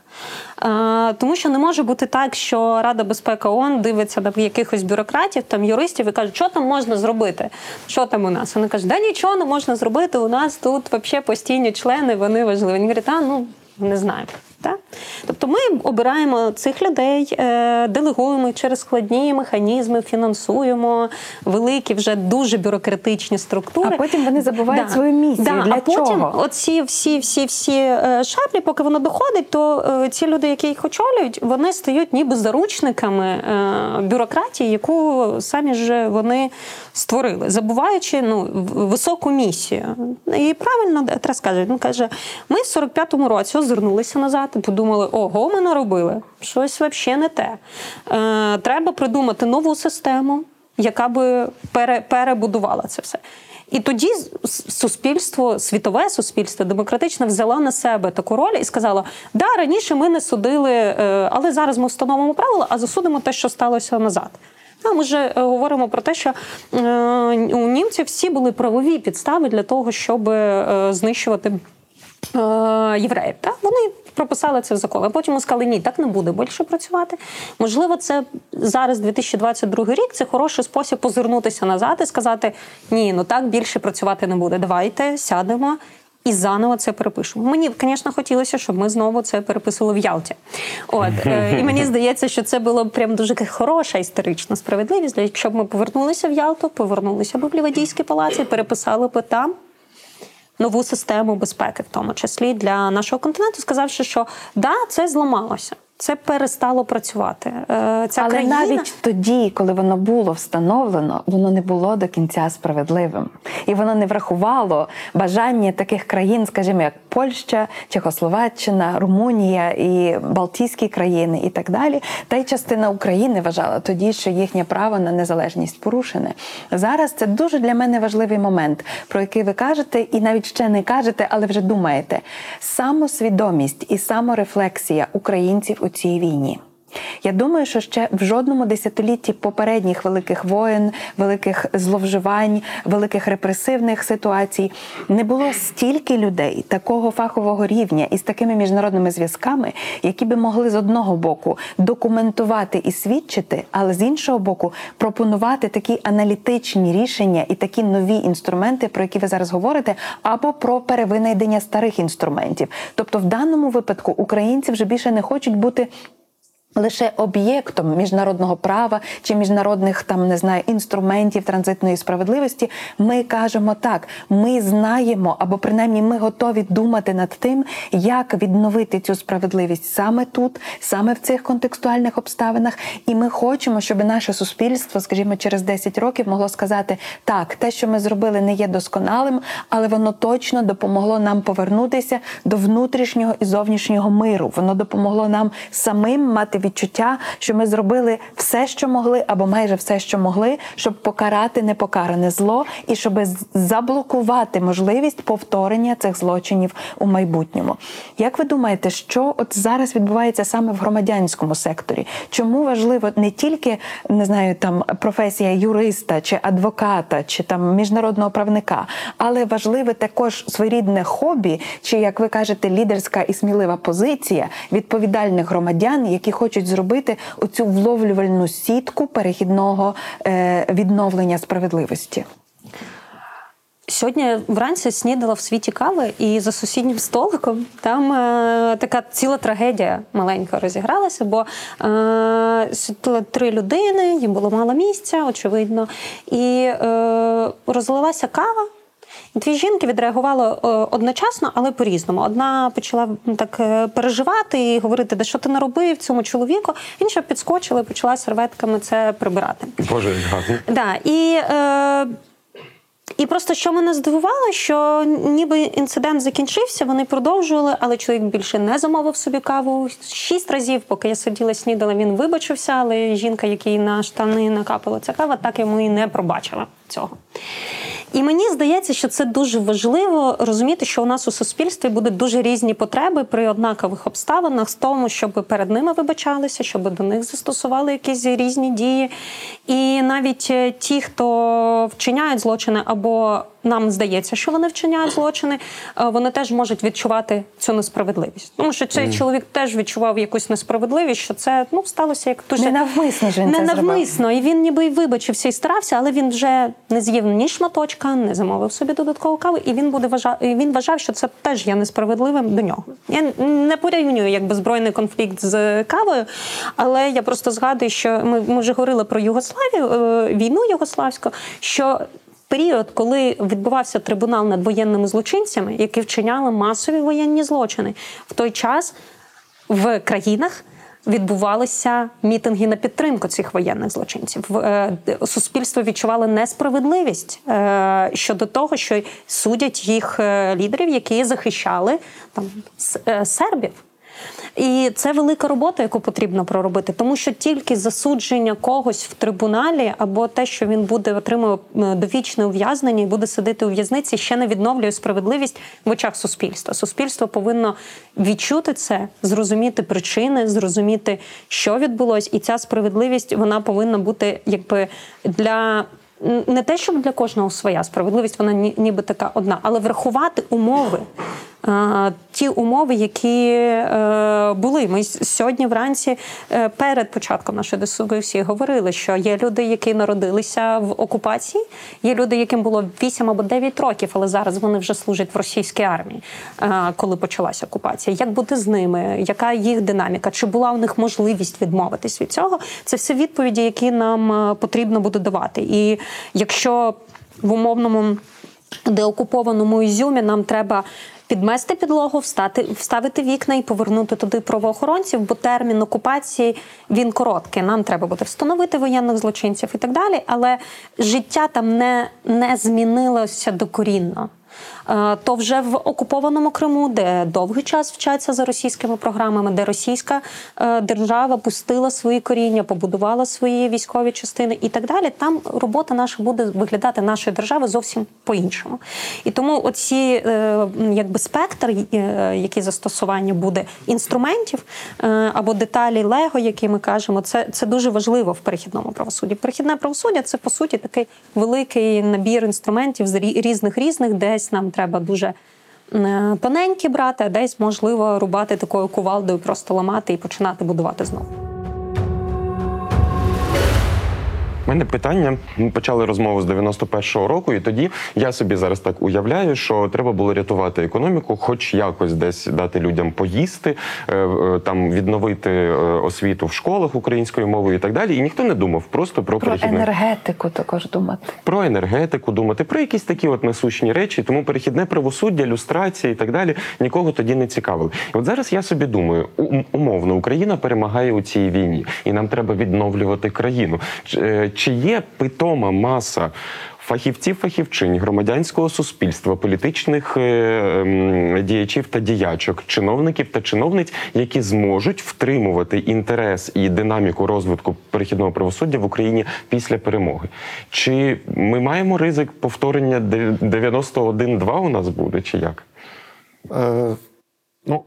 Е, тому що не може бути так, що Рада безпеки ООН дивиться на якихось бюрократів, там юристів і каже, що там можна зробити? Що там у нас? Вони кажуть, да нічого не можна зробити. У нас тут взагалі постійні члени, вони важливі. Вони говорять, а ну не знаю. Так? Тобто ми обираємо цих людей, е, делегуємо через складні механізми, фінансуємо великі, вже дуже бюрократичні структури. А потім вони забувають свою місію. Да. Для а потім чого? оці всі, всі, всі е, шаблі, поки воно доходить, то е, ці люди, які їх очолюють, вони стають ніби заручниками бюрократії, яку самі ж вони створили, забуваючи ну, високу місію. І правильно Трес каже, він каже: ми в 45-му році озирнулися назад і подумали, ого, ми наробили. Щось взагалі не те. Е, треба придумати нову систему, яка би пере, перебудувала це все. І тоді суспільство, світове суспільство, демократичне, взяло на себе таку роль і сказало: да, раніше ми не судили, е, але зараз ми встановимо правила, а засудимо те, що сталося назад. А ми вже е, говоримо про те, що е, у німців всі були правові підстави для того, щоб знищувати євреїв. Так? Вони прописали це в закон. Потім сказали, ні, так не буде більше працювати. Можливо, це зараз 2022 рік. Це хороший спосіб позирнутися назад і сказати: ні, ну так більше працювати не буде. Давайте сядемо. І заново це перепишемо. Мені, звісно, хотілося, щоб ми знову це переписували в Ялті. От е, і мені здається, що це було б прям дуже хороша історична справедливість. Якщо б ми повернулися в Ялту, повернулися б в Лівадійський палац і переписали б там нову систему безпеки, в тому числі для нашого континенту, сказавши, що да, це зламалося, це перестало працювати. Е, Ця Але країна... навіть тоді, коли воно було встановлено, воно не було до кінця справедливим, і воно не врахувало бажання таких країн, скажімо, як Польща, Чехословаччина, Румунія і Балтійські країни, і так далі. Та й частина України вважала тоді, що їхнє право на незалежність порушене. Зараз це дуже для мене важливий момент, про який ви кажете, і навіть ще не кажете, але вже думаєте. Самосвідомість і саморефлексія українців у цій війні. Я думаю, що ще в жодному десятилітті попередніх великих воєн, великих зловживань, великих репресивних ситуацій не було стільки людей такого фахового рівня і з такими міжнародними зв'язками, які би могли з одного боку документувати і свідчити, але з іншого боку пропонувати такі аналітичні рішення і такі нові інструменти, про які ви зараз говорите, або про перевинайдення старих інструментів. Тобто, в даному випадку українці вже більше не хочуть бути. Лише об'єктом міжнародного права чи міжнародних там не знаю інструментів транзитної справедливості, ми кажемо так: ми знаємо, або принаймні ми готові думати над тим, як відновити цю справедливість саме тут, саме в цих контекстуальних обставинах. І ми хочемо, щоб наше суспільство, скажімо, через 10 років могло сказати: так, те, що ми зробили, не є досконалим, але воно точно допомогло нам повернутися до внутрішнього і зовнішнього миру. Воно допомогло нам самим мати відчуття, що ми зробили все, що могли, або майже все, що могли, щоб покарати непокаране зло і щоб заблокувати можливість повторення цих злочинів у майбутньому. Як ви думаєте, що от зараз відбувається саме в громадянському секторі? Чому важливо не тільки не знаю, там професія юриста чи адвоката, чи там міжнародного правника, але важливе також своєрідне хобі, чи як ви кажете, лідерська і смілива позиція відповідальних громадян, які хочуть зробити оцю вловлювальну сітку перехідного е, відновлення справедливості. Сьогодні вранці снідала в світі кави, і за сусіднім столиком там е, така ціла трагедія маленька розігралася, бо е, сиділи три людини, їм було мало місця, очевидно, і е, розлилася кава. Дві жінки відреагували е, одночасно, але по-різному. Одна почала так е, переживати і говорити, де що ти наробив цьому чоловіку. Інша підскочила і почала серветками це прибирати. Боже, гарно. Да, і, е, і просто що мене здивувало, що ніби інцидент закінчився, вони продовжували, але чоловік більше не замовив собі каву. Шість разів, поки я сиділа, снідала, він вибачився, але жінка, якій на штани накапала ця кава, так йому і не пробачила цього. І мені здається, що це дуже важливо розуміти, що у нас у суспільстві будуть дуже різні потреби при однакових обставинах з тому, щоб перед ними вибачалися, щоб до них застосували якісь різні дії. І навіть е, ті, хто вчиняють злочини або нам здається, що вони вчиняють злочини, е, вони теж можуть відчувати цю несправедливість. Тому що цей чоловік теж відчував якусь несправедливість, що це ну сталося як дуже Ненавмисно ж він це ненавмисно. І він ніби й вибачився і старався, але він вже не з'їв ні шматочка, не замовив собі додаткову кави, і він буде вважав, він вважав, що це теж є несправедливим до нього. Я не порівнюю якби збройний конфлікт з кавою, але я просто згадую, що ми, ми вже говорили про Югославію, е, війну югославську, що період, коли відбувався трибунал над воєнними злочинцями, які вчиняли масові воєнні злочини, в той час в країнах. Відбувалися мітинги на підтримку цих воєнних злочинців. Е, Суспільство відчувало несправедливість е, щодо того, що судять їх е, лідерів, які захищали там сербів. І це велика робота, яку потрібно проробити, тому що тільки засудження когось в трибуналі або те, що він буде отримує е, довічне ув'язнення і буде сидіти у в'язниці, ще не відновлює справедливість в очах суспільства. Суспільство повинно відчути це, зрозуміти причини, зрозуміти, що відбулось, і ця справедливість вона повинна бути якби для. Не те, щоб для кожного своя справедливість, вона ні- ніби така одна, але врахувати умови, ті умови, які е, були. Ми сьогодні вранці е, перед початком нашої дискусії говорили, що є люди, які народилися в окупації, є люди, яким було 8 або 9 років, але зараз вони вже служать в російській армії, е, коли почалася окупація. Як бути з ними? Яка їх динаміка? Чи була у них можливість відмовитись від цього? Це все відповіді, які нам потрібно буде давати. І якщо в умовному деокупованому Ізюмі нам треба підмести підлогу, встати, вставити вікна і повернути туди правоохоронців, бо термін окупації він короткий. Нам треба буде встановити воєнних злочинців і так далі. Але життя там не, не змінилося докорінно. Е, То вже в окупованому Криму, де довгий час вчаться за російськими програмами, де російська е, держава пустила свої коріння, побудувала свої військові частини і так далі. Там робота наша буде виглядати нашої держави зовсім по-іншому. І тому оці е, якби спектр, який застосування буде інструментів або деталі Лего, які ми кажемо, це, це дуже важливо в перехідному правосудді. Перехідне правосуддя це по суті такий великий набір інструментів з рі- різних різних, десь нам треба дуже. е, Тоненькі брати, а десь можливо рубати такою кувалдою, просто ламати і починати будувати знову. Мене питання. Ми почали розмову з 91-го року, і тоді я собі зараз так уявляю, що треба було рятувати економіку, хоч якось десь дати людям поїсти, е, е, там відновити е, освіту в школах українською мовою і так далі. І ніхто не думав просто про, Про перехідне енергетику також думати. про енергетику думати, про якісь такі от насущні речі, тому перехідне правосуддя, люстрація і так далі нікого тоді не цікавили. І от зараз я собі думаю, умовно, Україна перемагає у цій війні, і нам треба відновлювати країну. Чи, є питома маса? Фахівців, фахівчинь, громадянського суспільства, політичних е, ем, діячів та діячок, чиновників та чиновниць, які зможуть втримувати інтерес і динаміку розвитку перехідного правосуддя в Україні після перемоги. Чи ми маємо ризик повторення 91-2 у нас буде, чи як? Е, ну,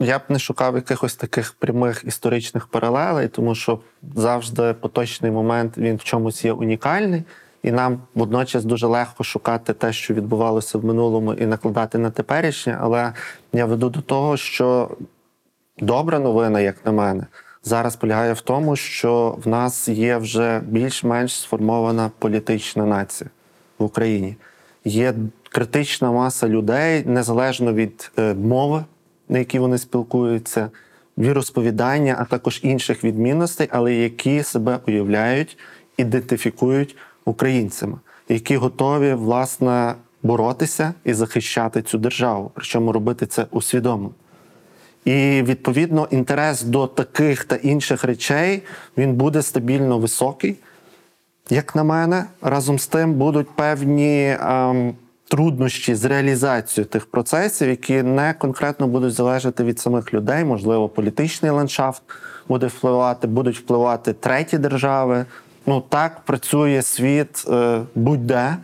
я б не шукав якихось таких прямих історичних паралелей, тому що завжди поточний момент він в чомусь є унікальний, і нам водночас дуже легко шукати те, що відбувалося в минулому, і накладати на теперішнє. Але я веду до того, що добра новина, як на мене, зараз полягає в тому, що в нас є вже більш-менш сформована політична нація в Україні. Є критична маса людей, незалежно від е, мови, на якій вони спілкуються, віросповідання, а також інших відмінностей, але які себе уявляють, ідентифікують українцями, які готові власне боротися і захищати цю державу, причому робити це усвідомлено. І відповідно інтерес до таких та інших речей він буде стабільно високий. Як на мене, разом з тим будуть певні ем, труднощі з реалізацією тих процесів, які не конкретно будуть залежати від самих людей. Можливо, політичний ландшафт буде впливати, будуть впливати треті держави. Ну так працює світ е, будь-де.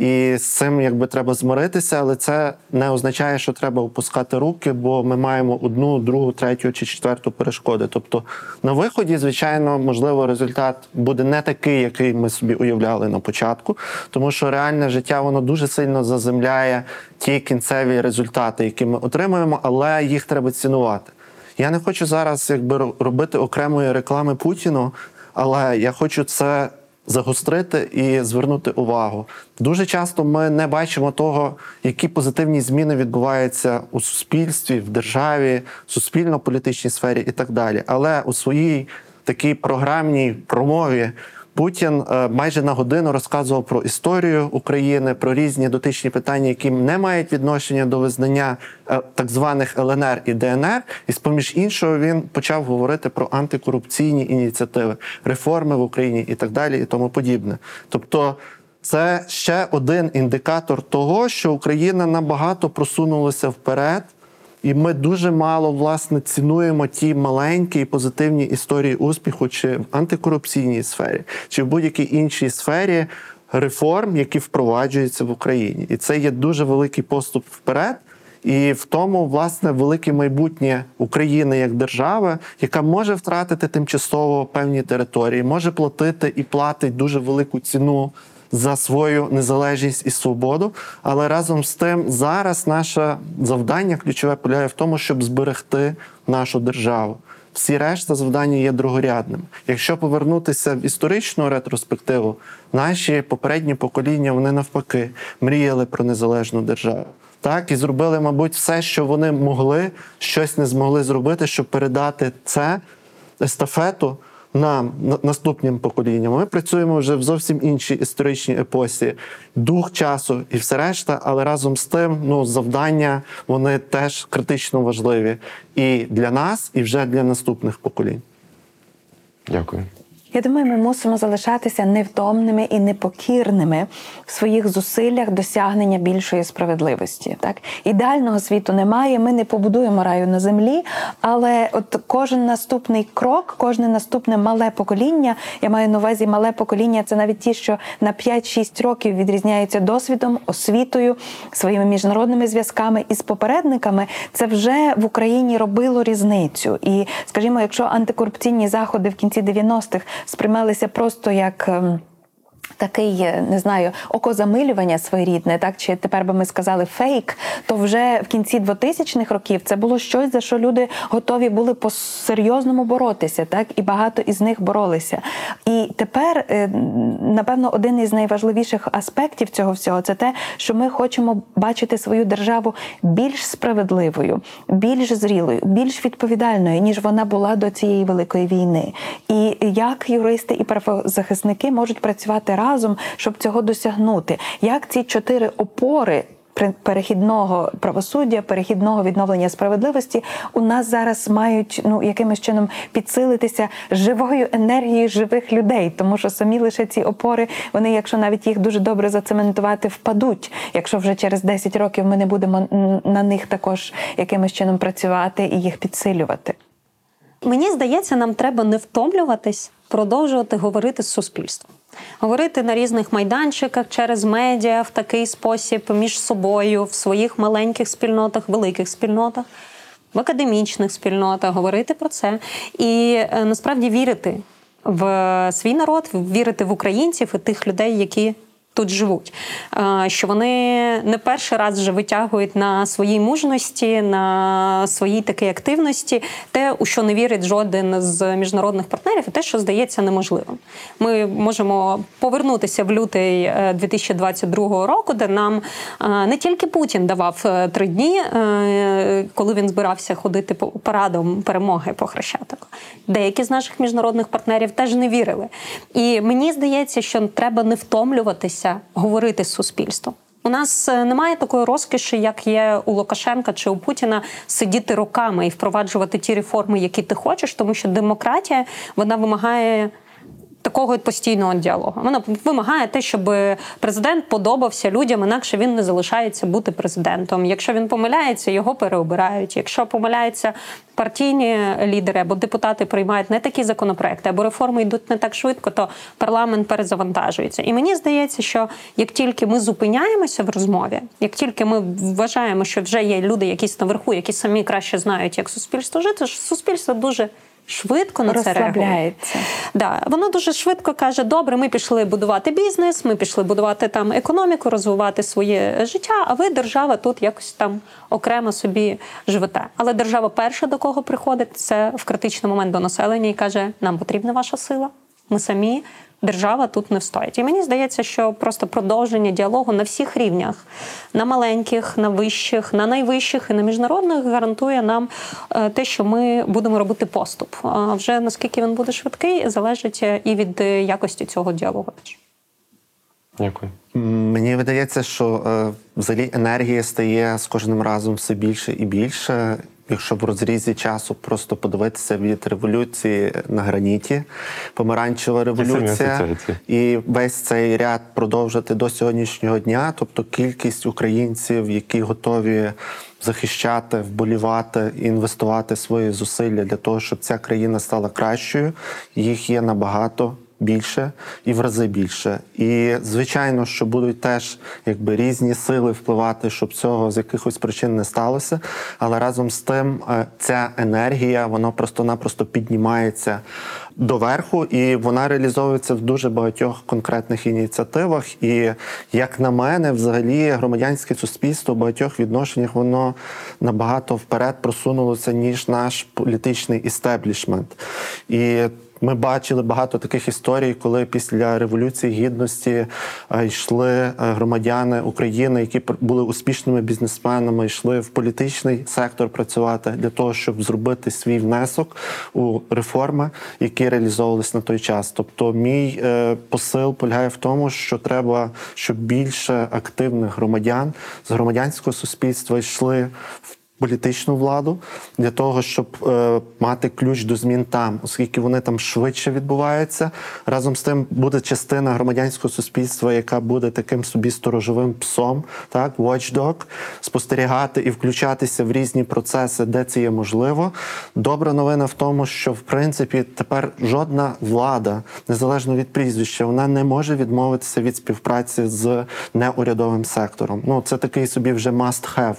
І з цим якби треба змиритися, але це не означає, що треба опускати руки, бо ми маємо одну, другу, третю чи четверту перешкоди. Тобто на виході, звичайно, можливо, результат буде не такий, який ми собі уявляли на початку, тому що реальне життя воно дуже сильно заземляє ті кінцеві результати, які ми отримуємо, але їх треба цінувати. Я не хочу зараз якби робити окремої реклами Путіну, але я хочу це загострити і звернути увагу. Дуже часто ми не бачимо того, які позитивні зміни відбуваються у суспільстві, в державі, суспільно-політичній сфері і так далі. Але у своїй такій програмній промові Путін е, майже на годину розказував про історію України, про різні дотичні питання, які не мають відношення до визнання е, так званих ЛНР і ДНР. І з поміж іншого він почав говорити про антикорупційні ініціативи, реформи в Україні і так далі, і тому подібне. Тобто. Це ще один індикатор того, що Україна набагато просунулася вперед, і ми дуже мало власне цінуємо ті маленькі і позитивні історії успіху, чи в антикорупційній сфері, чи в будь-якій іншій сфері реформ, які впроваджуються в Україні. І це є дуже великий поступ вперед. І в тому, власне, велике майбутнє України як держави, яка може втратити тимчасово певні території, може платити і платить дуже велику ціну за свою незалежність і свободу. Але разом з тим, зараз наше завдання ключове полягає в тому, щоб зберегти нашу державу. Всі решта завдання є другорядними. Якщо повернутися в історичну ретроспективу, наші попередні покоління вони навпаки мріяли про незалежну державу. Так, і зробили, мабуть, все, що вони могли, щось не змогли зробити, щоб передати це естафету на- наступним поколінням. Ми працюємо вже в зовсім іншій історичній епосі, дух часу і все решта, але разом з тим, ну, завдання вони теж критично важливі і для нас, і вже для наступних поколінь. Дякую. Я думаю, ми мусимо залишатися невтомними і непокірними в своїх зусиллях досягнення більшої справедливості. Так ідеального світу немає. Ми не побудуємо раю на землі, але от кожен наступний крок, кожне наступне мале покоління, я маю на увазі мале покоління, це навіть ті, що на 5-6 років відрізняються досвідом, освітою, своїми міжнародними зв'язками із попередниками. Це вже в Україні робило різницю. І скажімо, якщо антикорупційні заходи в кінці 90-х сприймалися просто як. Такий, е, не знаю, окозамилювання своєрідне, так чи тепер би ми сказали фейк, то вже в кінці 2000-х років це було щось, за що люди готові були по-серйозному боротися, так і багато із них боролися. І тепер, е, напевно, один із найважливіших аспектів цього всього це те, що ми хочемо бачити свою державу більш справедливою, більш зрілою, більш відповідальною, ніж вона була до цієї великої війни. І як юристи і правозахисники можуть працювати разом, щоб цього досягнути? Як ці чотири опори? Перехідного правосуддя, перехідного відновлення справедливості у нас зараз мають ну якимось чином підсилитися живою енергією живих людей, тому що самі лише ці опори, вони, якщо навіть їх дуже добре зацементувати, впадуть. Якщо вже через 10 років ми не будемо на них також якимось чином працювати і їх підсилювати. Мені здається, нам треба не втомлюватись, продовжувати говорити з суспільством. Говорити на різних майданчиках через медіа в такий спосіб між собою, в своїх маленьких спільнотах, великих спільнотах, в академічних спільнотах, говорити про це. І е, насправді вірити в свій народ, вірити в українців і тих людей, які тут живуть. Е, Що вони не перший раз вже витягують на своїй мужності, на своїй такій активності, те, у що не вірить жоден з міжнародних партнерів, і те, що здається неможливим. Ми можемо повернутися в лютий е, 2022 року, де нам е, не тільки Путін давав е, три дні, е, коли він збирався ходити по парадом перемоги по Хрещатику. Деякі з наших міжнародних партнерів теж не вірили. І мені здається, що треба не втомлюватися говорити з суспільством. У нас е, немає такої розкіші, як є у Лукашенка чи у Путіна, сидіти роками і впроваджувати ті реформи, які ти хочеш, тому що демократія вона вимагає такого постійного діалогу. Вона вимагає те, щоб президент подобався людям, інакше він не залишається бути президентом. Якщо він помиляється, його переобирають. Якщо помиляються партійні лідери або депутати приймають не такі законопроекти, або реформи йдуть не так швидко, то парламент перезавантажується. І мені здається, що як тільки ми зупиняємося в розмові, як тільки ми вважаємо, що вже є люди, якісь наверху, які самі краще знають, як суспільство жити, суспільство дуже швидко на це реагує. Да, воно дуже швидко каже: добре, ми пішли будувати бізнес, ми пішли будувати там економіку, розвивати своє життя. А ви, держава, тут якось там окремо собі живете. Але держава перша до кого приходить, це в критичний момент до населення і каже: нам потрібна ваша сила. Ми самі. Держава тут не встоїть. І мені здається, що просто продовження діалогу на всіх рівнях, на маленьких, на вищих, на найвищих і на міжнародних гарантує нам е, те, що ми будемо робити поступ. А вже наскільки він буде швидкий, залежить е, і від е, якості цього діалогу. Дякую. Мені видається, що взагалі енергія стає з кожним разом все більше і більше. Якщо в розрізі часу просто подивитися від революції на граніті, помаранчева революція. і весь цей ряд продовжити до сьогоднішнього дня, тобто кількість українців, які готові захищати, вболівати і інвестувати свої зусилля для того, щоб ця країна стала кращою, їх є набагато більше і в рази більше. І звичайно, що будуть теж якби різні сили впливати, щоб цього з якихось причин не сталося. Але разом з тим е, ця енергія вона просто-напросто піднімається доверху, і вона реалізовується в дуже багатьох конкретних ініціативах. І як на мене, взагалі громадянське суспільство в багатьох відношеннях воно набагато вперед просунулося ніж наш політичний істеблішмент. І ми бачили багато таких історій, коли після революції гідності е, йшли е, громадяни України, які були успішними бізнесменами, йшли в політичний сектор працювати для того, щоб зробити свій внесок у реформи, які реалізовувалися на той час. Тобто, мій е, посил полягає в тому, що треба, щоб більше активних громадян з громадянського суспільства йшли в політичну владу для того, щоб е, мати ключ до змін там, оскільки вони там швидше відбуваються. Разом з тим буде частина громадянського суспільства, яка буде таким собі сторожовим псом, так watchdog, спостерігати і включатися в різні процеси, де це є можливо. Добра новина в тому, що в принципі тепер жодна влада, незалежно від прізвища, вона не може відмовитися від співпраці з неурядовим сектором. Ну це такий собі вже must have.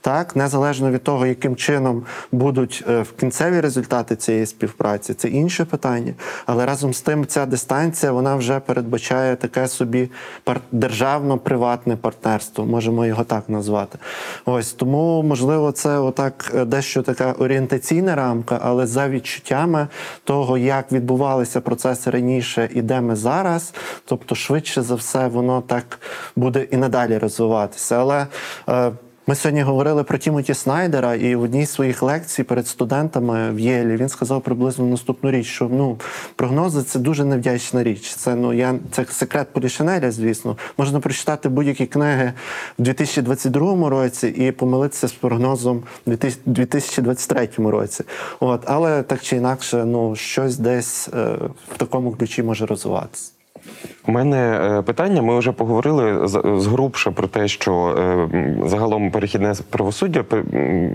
Так, незалежно від того, яким чином будуть е, в кінцеві результати цієї співпраці, це інше питання. Але разом з тим, ця дистанція вона вже передбачає таке собі державно-приватне партнерство, можемо його так назвати. Ось тому, можливо, це отак е, дещо така орієнтаційна рамка, але за відчуттями того, як відбувалися процеси раніше і де ми зараз, тобто швидше за все, воно так буде і надалі розвиватися. Але е, ми сьогодні говорили про Тімоті Снайдера, і в одній з своїх лекцій перед студентами в Єлі він сказав приблизно наступну річ, що ну прогнози це дуже невдячна річ. Це ну я це секрет Полішинеля, звісно. Можна прочитати будь-які книги в 2022 році і помилитися з прогнозом в 2023 році. От, але так чи інакше, ну щось десь е, в такому ключі може розвиватися. У мене е, питання. Ми вже поговорили згрубше про те, що е, загалом перехідне правосуддя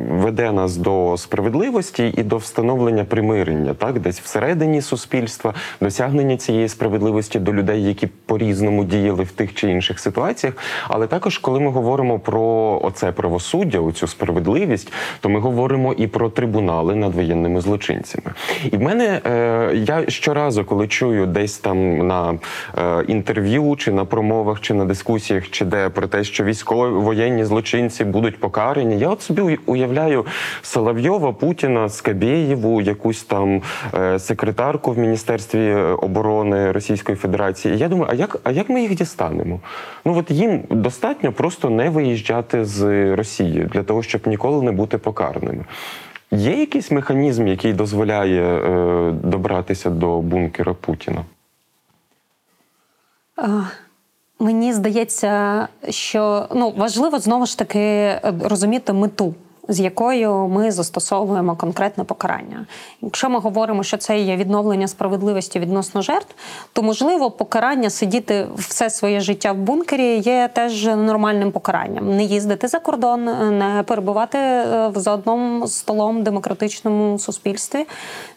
веде нас до справедливості і до встановлення примирення, так десь всередині суспільства, досягнення цієї справедливості до людей, які по-різному діяли в тих чи інших ситуаціях. Але також, коли ми говоримо про оце правосуддя, оцю справедливість, то ми говоримо і про трибунали над воєнними злочинцями. І в мене е, я щоразу, коли чую десь там на інтерв'ю, чи на промовах, чи на дискусіях, чи де про те, що військові воєнні злочинці будуть покарані, я от собі уявляю Соловйова, Путіна, Скабєєву, якусь там е, секретарку в Міністерстві оборони Російської Федерації. І я думаю, а як, а як ми їх дістанемо? Ну от їм достатньо просто не виїжджати з Росії для того, щоб ніколи не бути покараними. Є якийсь механізм, який дозволяє е, добратися до бункера Путіна? Мені здається, що ну важливо знову ж таки е, розуміти мету з якою ми застосовуємо конкретне покарання. Якщо ми говоримо, що це є відновлення справедливості відносно жертв, то можливо покарання сидіти все своє життя в бункері є теж нормальним покаранням. Не їздити за кордон, не перебувати е, за одним столом в демократичному суспільстві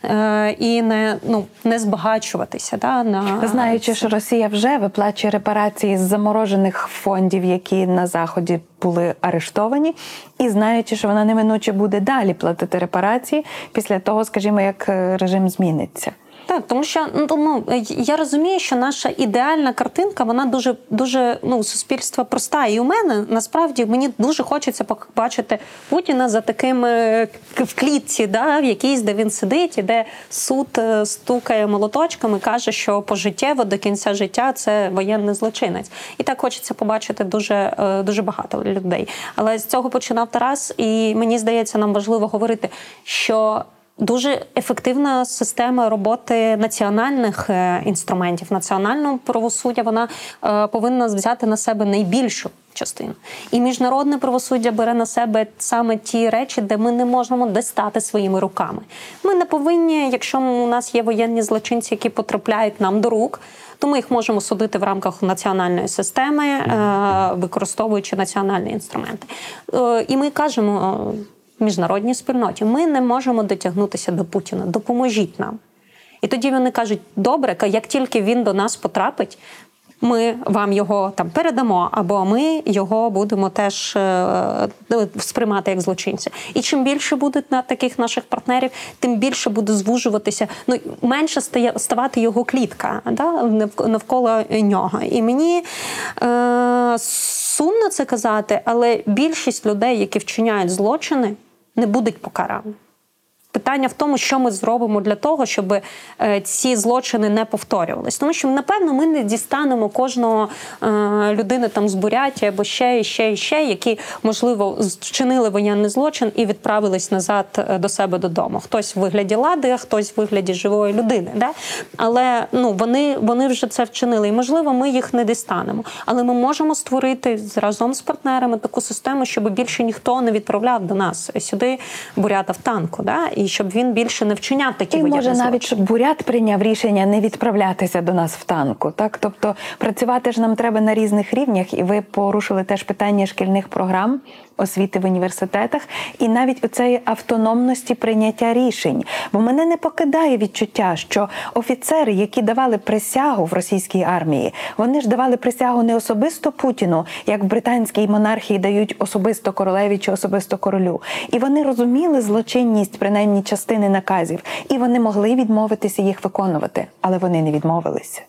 е, і не ну не збагачуватися. Да, на Знаючи, що Росія вже виплачує репарації з заморожених фондів, які на заході були арештовані, і знаючи, що вона неминуче буде далі платити репарації після того, скажімо, як е, режим зміниться. Так, тому що ну я розумію, що наша ідеальна картинка, вона дуже дуже ну суспільство проста. І у мене насправді мені дуже хочеться побачити Путіна за таким е, в клітці, да, в якійсь, де він сидить, і де суд е, стукає молоточками, каже, що пожиттєво до кінця життя це воєнний злочинець. І так хочеться побачити дуже е, дуже багато людей. Але з цього починав Тарас, і мені здається, нам важливо говорити, що. Дуже ефективна система роботи національних е, інструментів, національного правосуддя вона е, повинна взяти на себе найбільшу частину. І міжнародне правосуддя бере на себе саме ті речі, де ми не можемо дістати своїми руками. Ми не повинні, якщо у нас є воєнні злочинці, які потрапляють нам до рук. То ми їх можемо судити в рамках національної системи, е, використовуючи національні інструменти. І ми кажемо міжнародній спільноті. Ми не можемо дотягнутися до Путіна. Допоможіть нам. І тоді вони кажуть: добре, як тільки він до нас потрапить. Ми вам його там передамо, або ми його будемо теж е, сприймати як злочинця. І чим більше буде на таких наших партнерів, тим більше буде звужуватися, ну менше стає ставати його клітка да, навколо нього. І мені е, сумно це казати, але більшість людей, які вчиняють злочини, не будуть покарані. Питання в тому, що ми зробимо для того, щоб е, ці злочини не повторювалися. Тому що, напевно, ми не дістанемо кожного е, людини там з Буряті або ще і ще і ще, які можливо вчинили воєнний злочин і відправились назад е, до себе додому. Хтось в вигляді лади, а хтось в вигляді живої людини. Да? Але ну вони вони вже це вчинили, і можливо, ми їх не дістанемо. Але ми можемо створити разом з партнерами таку систему, щоб більше ніхто не відправляв до нас сюди бурята в танку. Да? І щоб він більше не вчиняв такі і воєнні може злочини. навіть щоб бурят прийняв рішення не відправлятися до нас в танку. Так, тобто працювати ж нам треба на різних рівнях, і ви порушили теж питання шкільних програм. Освіти в університетах і навіть у цієї автономності прийняття рішень. Бо мене не покидає відчуття, що офіцери, які давали присягу в російській армії, вони ж давали присягу не особисто Путіну, як в британській монархії дають особисто королеві чи особисто королю. І вони розуміли злочинність принаймні частини наказів, і вони могли відмовитися їх виконувати, але вони не відмовилися.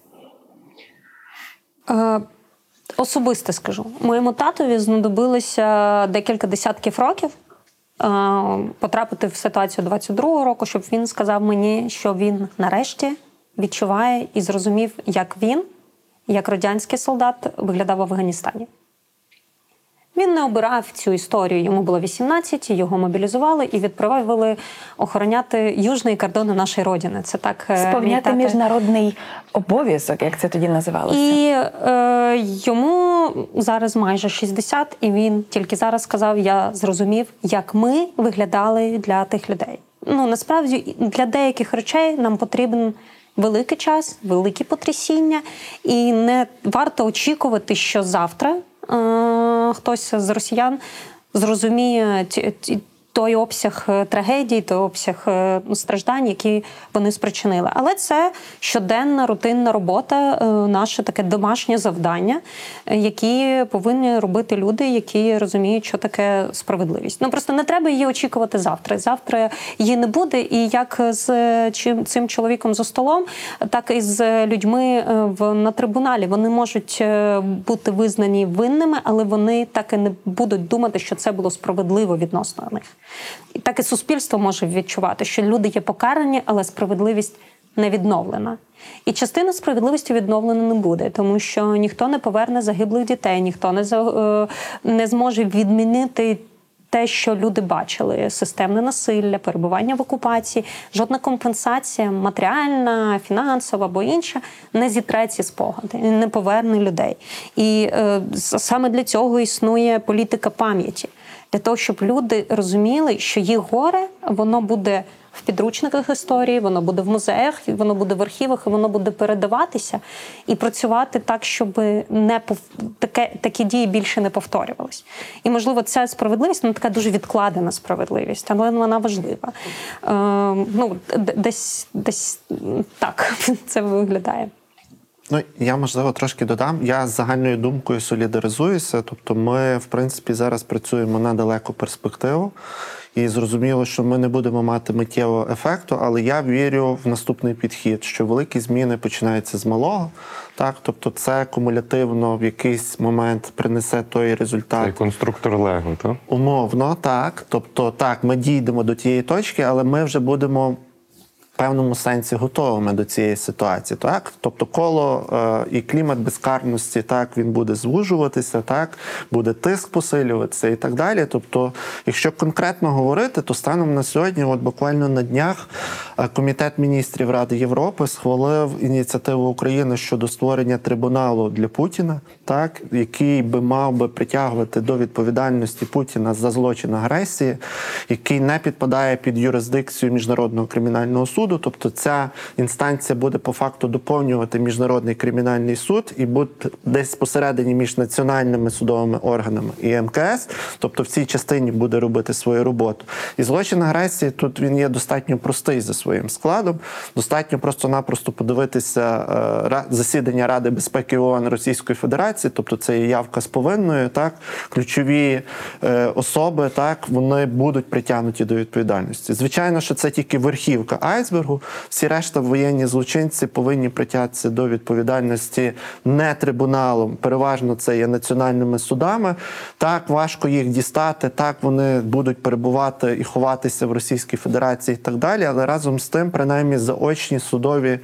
Особисто скажу, моєму татові знадобилося декілька десятків років е, потрапити в ситуацію 22-го року, щоб він сказав мені, що він нарешті відчуває і зрозумів, як він, як радянський солдат, виглядав в Афганістані. Він не обирав цю історію. Йому було 18, його мобілізували і відправили охороняти южні кордони нашої родини. Це так е, сповняти міжнародний обов'язок, як це тоді називалося. І е, йому зараз майже 60, і він тільки зараз сказав: я зрозумів, як ми виглядали для тих людей. Ну насправді для деяких речей нам потрібен. Великий час, великі потрясіння, і не варто очікувати, що завтра хтось з росіян зрозуміє ті, той обсяг трагедій, той обсяг страждань, які вони спричинили. Але це щоденна рутинна робота, наше таке домашнє завдання, які повинні робити люди, які розуміють, що таке справедливість. Ну просто не треба її очікувати завтра. Завтра її не буде. І як з чим цим чоловіком за столом, так і з людьми в на трибуналі. Вони можуть бути визнані винними, але вони так і не будуть думати, що це було справедливо відносно них. І так і суспільство може відчувати, що люди є покарані, але справедливість не відновлена. І частина справедливості відновлена не буде, тому що ніхто не поверне загиблих дітей, ніхто не за, не зможе відмінити. Те, що люди бачили: системне насилля, перебування в окупації, жодна компенсація, матеріальна, фінансова або інша, не зітре ці спогади, не поверне людей. І е, саме для цього існує політика пам'яті для того, щоб люди розуміли, що їх горе воно буде в підручниках історії, воно буде в музеях, воно буде в архівах, і воно буде передаватися і працювати так, щоб не пов... таке, такі дії більше не повторювались. І можливо, ця справедливість вона така дуже відкладена справедливість, але вона важлива. Е, ну, десь, десь так це виглядає. Ну, я можливо трошки додам. Я з загальною думкою солідаризуюся. Тобто, ми, в принципі, зараз працюємо на далеку перспективу, і зрозуміло, що ми не будемо мати миттєвого ефекту, але я вірю в наступний підхід, що великі зміни починаються з малого. Так, тобто, це кумулятивно в якийсь момент принесе той результат. Цей конструктор Лего, так? Умовно, так. Тобто, так, ми дійдемо до тієї точки, але ми вже будемо певному сенсі готовими до цієї ситуації. Так? Тобто, коло е, і клімат безкарності, так, він буде звужуватися, так, буде тиск посилюватися і так далі. Тобто, якщо конкретно говорити, то станом на сьогодні, от буквально на днях, е, Комітет міністрів Ради Європи схвалив ініціативу України щодо створення трибуналу для Путіна, так, який би мав би притягувати до відповідальності Путіна за злочин агресії, який не підпадає під юрисдикцію міжнародного кримінального суду. Тобто ця інстанція буде по факту доповнювати міжнародний кримінальний суд і буде десь посередині між національними судовими органами і МКС. Тобто в цій частині буде робити свою роботу. І злочин агресії тут він є достатньо простий за своїм складом. Достатньо просто-напросто подивитися е, засідання Ради безпеки ООН Російської Федерації, тобто це є явка з повинною. Так, ключові е, особи, так вони будуть притягнуті до відповідальності. Звичайно, що це тільки верхівка айсбергу. Всі решта воєнні злочинці повинні притягтися до відповідальності не трибуналом. Переважно це є національними судами. Так важко їх дістати, так вони будуть перебувати і ховатися в Російській Федерації і так далі. Але разом з тим, принаймні, заочні судові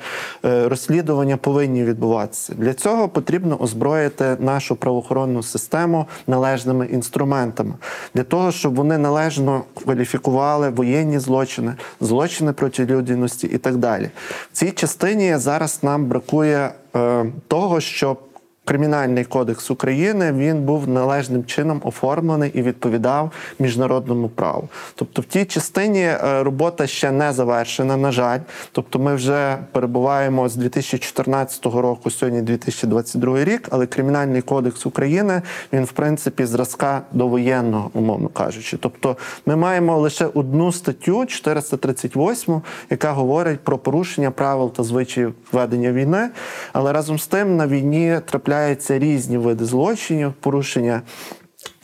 е, розслідування повинні відбуватися. Для цього потрібно озброїти нашу правоохоронну систему належними інструментами для того, щоб вони належно кваліфікували воєнні злочини, злочини проти людяності і так далі. В цій частині зараз нам бракує е, того, щоб Кримінальний кодекс України він був належним чином оформлений і відповідав міжнародному праву. Тобто, в тій частині е, робота ще не завершена, на жаль. Тобто, ми вже перебуваємо з 2014 року, сьогодні 2022 рік, але Кримінальний кодекс України він в принципі зразка довоєнного, умовно кажучи. Тобто, ми маємо лише одну статтю 438, яка говорить про порушення правил та звичаїв ведення війни. Але разом з тим на війні трапляються різні види злочинів, порушення.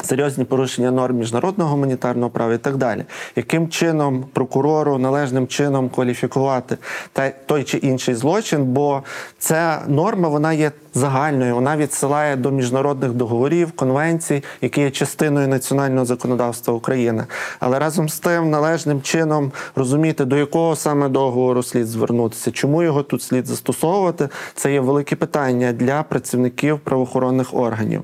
Серйозні порушення норм міжнародного гуманітарного права і так далі. Яким чином прокурору належним чином кваліфікувати той чи інший злочин? Бо ця норма вона є загальною, вона відсилає до міжнародних договорів, конвенцій, які є частиною національного законодавства України. Але разом з тим належним чином розуміти, до якого саме договору слід звернутися, чому його тут слід застосовувати, це є велике питання для працівників правоохоронних органів.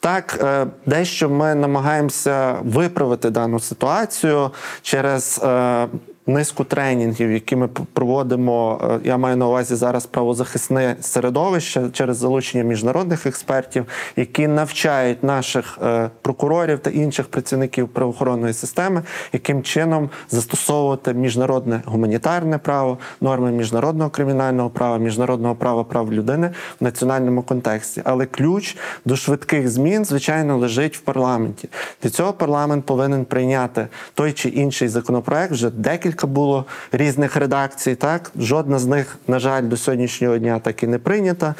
Так, е, дещо ми намагаємося виправити дану ситуацію через. Низку тренінгів, які ми проводимо, е, я маю на увазі зараз правозахисне середовище через залучення міжнародних експертів, які навчають наших е, прокурорів та інших працівників правоохоронної системи, яким чином застосовувати міжнародне гуманітарне право, норми міжнародного кримінального права, міжнародного права прав людини в національному контексті. Але ключ до швидких змін, звичайно, лежить в парламенті. Для цього парламент повинен прийняти той чи інший законопроект. Вже декілька було різних редакцій. Так жодна з них, на жаль, до сьогоднішнього дня так і не прийнята.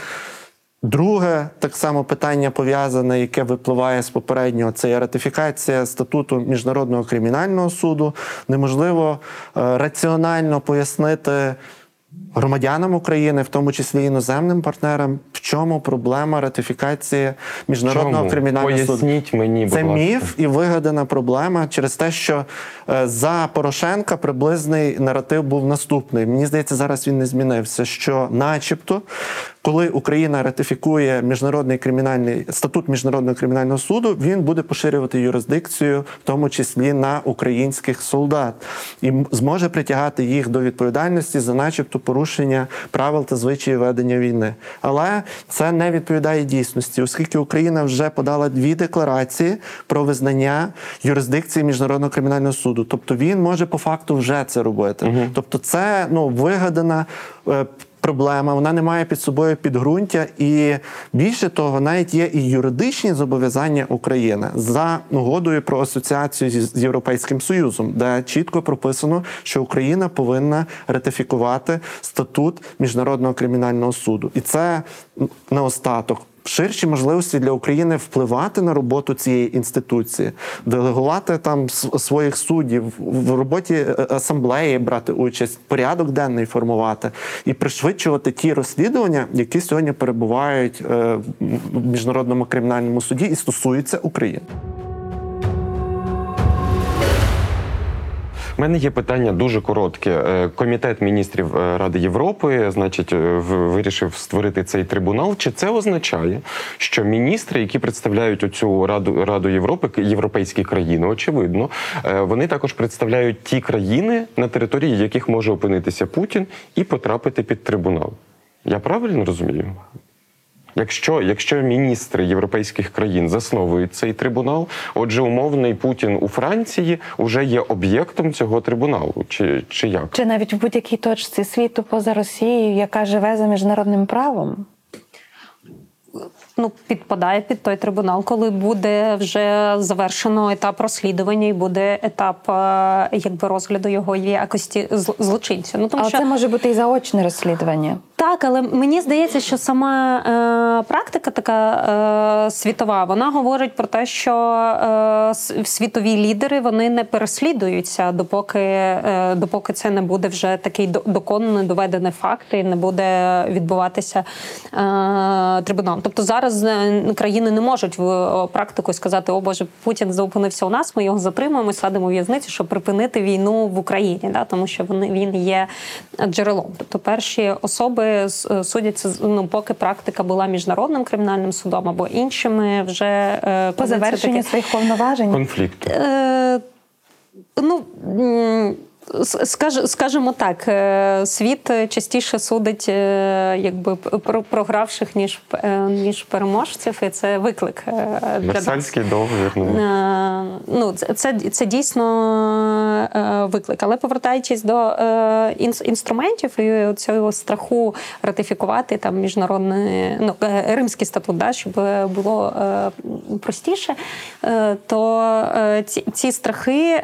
Друге, так само питання пов'язане, яке випливає з попереднього, це є ратифікація статуту міжнародного кримінального суду. Неможливо е, раціонально пояснити громадянам України, в тому числі іноземним партнерам, в чому проблема ратифікації міжнародного Чому? кримінального суду. Поясніть мені, будь Це ласка. міф і вигадана проблема через те, що е, за Порошенка приблизний наратив був наступний. Мені здається, зараз він не змінився. Що, начебто, коли Україна ратифікує міжнародний кримінальний статут міжнародного кримінального суду, він буде поширювати юрисдикцію, в тому числі на українських солдат, і зможе притягати їх до відповідальності за, начебто, порушення правил та звичаїв ведення війни. Але це не відповідає дійсності, оскільки Україна вже подала дві декларації про визнання юрисдикції міжнародного кримінального суду. Тобто він може по факту вже це робити. Тобто, це ну вигадана. Проблема, вона не має під собою підґрунтя, і більше того, навіть є і юридичні зобов'язання України за угодою про асоціацію з Європейським Союзом, де чітко прописано, що Україна повинна ратифікувати статут міжнародного кримінального суду, і це не наостаток. Ширші можливості для України впливати на роботу цієї інституції, делегувати там своїх суддів в роботі е, асамблеї, брати участь, порядок денний формувати і пришвидшувати ті розслідування, які сьогодні перебувають е, в міжнародному кримінальному суді і стосуються України. У мене є питання дуже коротке. Е, Комітет міністрів е, Ради Європи, значить, е, вирішив створити цей трибунал. Чи це означає, що міністри, які представляють оцю раду Раду Європи, європейські країни, очевидно, вони також представляють ті країни, на території яких може опинитися Путін і потрапити під трибунал? Я правильно розумію? Якщо, якщо міністри європейських країн засновують цей трибунал, отже, умовний Путін у Франції вже є об'єктом цього трибуналу, чи, чи як? Чи навіть в будь-якій точці світу поза Росією, яка живе за міжнародним правом? ну, підпадає під той трибунал, коли буде вже завершено етап розслідування і буде етап е, якби розгляду його якості злочинця. Ну тому Але що це може бути і заочне розслідування. Так, але мені здається, що сама е, практика така е, світова, вона говорить про те, що е, світові лідери вони не переслідуються, допоки, е, допоки це не буде вже такий до- доконаний, доведений факт і не буде відбуватися е, трибунал. Тобто зараз е, країни не можуть в практику сказати, о Боже, Путін зупинився у нас, ми його затримуємо, садимо в в'язницю, щоб припинити війну в Україні, да, тому що вони він є джерелом. Тобто перші особи с- судяться ну, поки практика була міжнародним кримінальним судом або іншими, вже е, По завершенню своїх повноважень. конфлікт. Е, ну, скажімо так, е, світ частіше судить е, якби про- програвших, ніж, е, ніж переможців, і це виклик для. Версальський договір. Ну. Це, це, це дійсно виклик. Але повертаючись до інструментів і цього страху ратифікувати там міжнародний ну, римський статут, да, щоб було простіше, то ці, ці страхи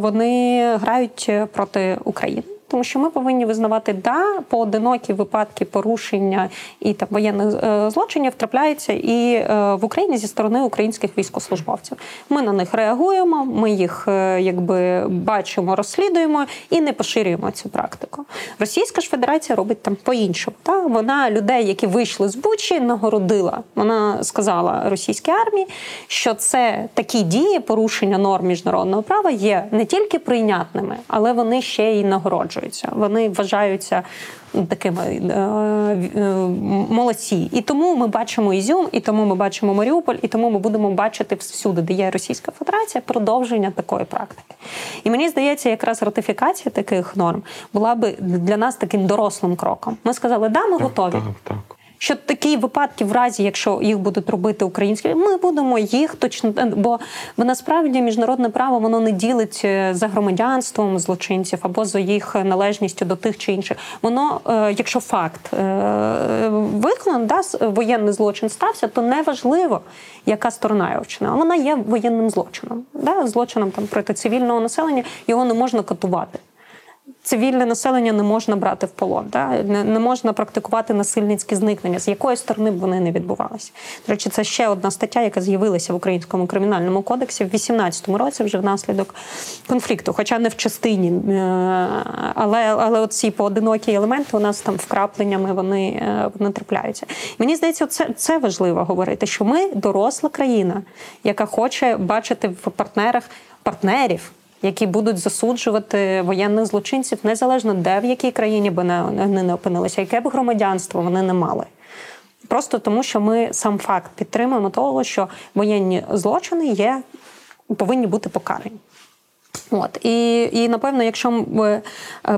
вони грають проти України. Тому що ми повинні визнавати, да, поодинокі випадки порушення і там воєнних е, злочинів трапляються і е, в Україні зі сторони українських військовослужбовців. Ми на них реагуємо, ми їх е, якби бачимо, розслідуємо і не поширюємо цю практику. Російська ж Федерація робить там по-іншому. Та вона людей, які вийшли з Бучі, нагородила. Вона сказала російській армії, що це такі дії, порушення норм міжнародного права є не тільки прийнятними, але вони ще й нагороджуються. Вони вважаються такими е, е, молодці. І тому ми бачимо Ізюм, і тому ми бачимо Маріуполь, і тому ми будемо бачити всюди, де є Російська Федерація, продовження такої практики. І мені здається, якраз ратифікація таких норм була би для нас таким дорослим кроком. Ми сказали, да, ми готові. Так, так. Що такі випадки, в разі, якщо їх будуть робити українські, ми будемо їх точно бо, насправді міжнародне право воно не ділить е, за громадянством злочинців або за їх належністю до тих чи інших. Воно, е, якщо факт е, виконаний, да, воєнний злочин стався, то неважливо, яка сторона його вчинила. Вона є воєнним злочином. Да, злочином там проти цивільного населення його не можна катувати цивільне населення не можна брати в полон, да? не, не можна практикувати насильницькі зникнення, з якої сторони б вони не відбувалися. До речі, це ще одна стаття, яка з'явилася в українському кримінальному кодексі в 18-му році, вже внаслідок конфлікту, хоча не в частині. е, Але, але ці поодинокі елементи у нас там вкрапленнями вони, е, вони трапляються. Мені здається, це, це важливо говорити, що ми доросла країна, яка хоче бачити в партнерах партнерів які будуть засуджувати воєнних злочинців незалежно де в якій країні би не- вони не опинилися, яке б громадянство вони не мали. Просто тому, що ми сам факт підтримуємо того, що воєнні злочини є повинні бути покарані. От і, і напевно, якщо б е,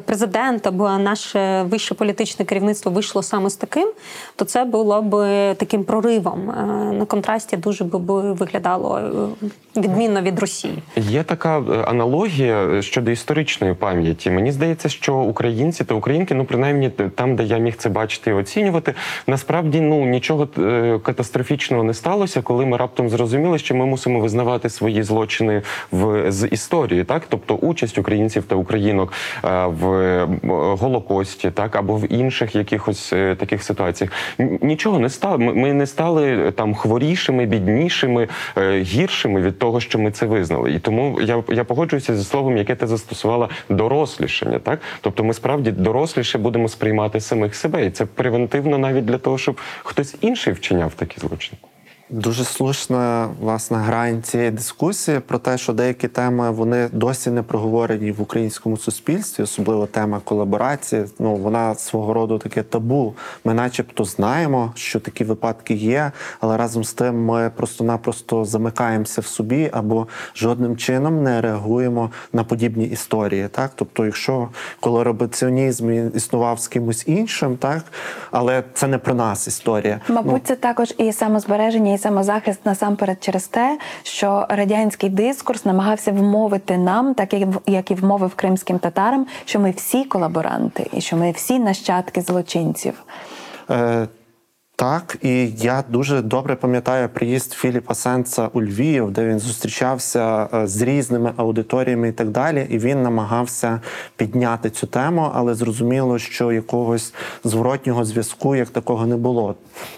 президент або наше вище політичне керівництво вийшло саме з таким, то це було б таким проривом. Е, На контрасті дуже б виглядало е, відмінно від Росії. Є така аналогія щодо історичної пам'яті. Мені здається, що українці та українки, ну принаймні там, де я міг це бачити і оцінювати, насправді ну нічого катастрофічного не сталося, коли ми раптом зрозуміли, що ми мусимо визнавати свої злочини в з історії, так тобто участь українців та українок е, в голокості, так або в інших якихось е, таких ситуаціях. Нічого не стало. Ми, не стали е, там хворішими, біднішими, гіршими від того, що ми це визнали. І тому я, я погоджуюся зі словом, яке ти застосувала дорослішання. Так, тобто ми справді доросліше будемо сприймати самих себе, і це превентивно навіть для того, щоб хтось інший вчиняв такі злочини. Дуже слушна власне грань цієї дискусії про те, що деякі теми вони досі не проговорені в українському суспільстві, особливо тема колаборації. Ну вона свого роду таке табу. Ми, начебто, знаємо, що такі випадки є, але разом з тим ми просто-напросто замикаємося в собі або жодним чином не реагуємо на подібні історії. Так, тобто, якщо колабораціонізм існував з кимось іншим, так але це не про нас історія. Мабуть, це також і самозбереження, самозахист насамперед через те, що радянський дискурс намагався вмовити нам, так як і вмовив кримським татарам, що ми всі колаборанти і що ми всі нащадки злочинців. Так, і я дуже добре пам'ятаю приїзд Філіпа Сенца у Львів, де він зустрічався е, з різними аудиторіями і так далі. І він намагався підняти цю тему, але зрозуміло, що якогось зворотнього зв'язку як такого не було.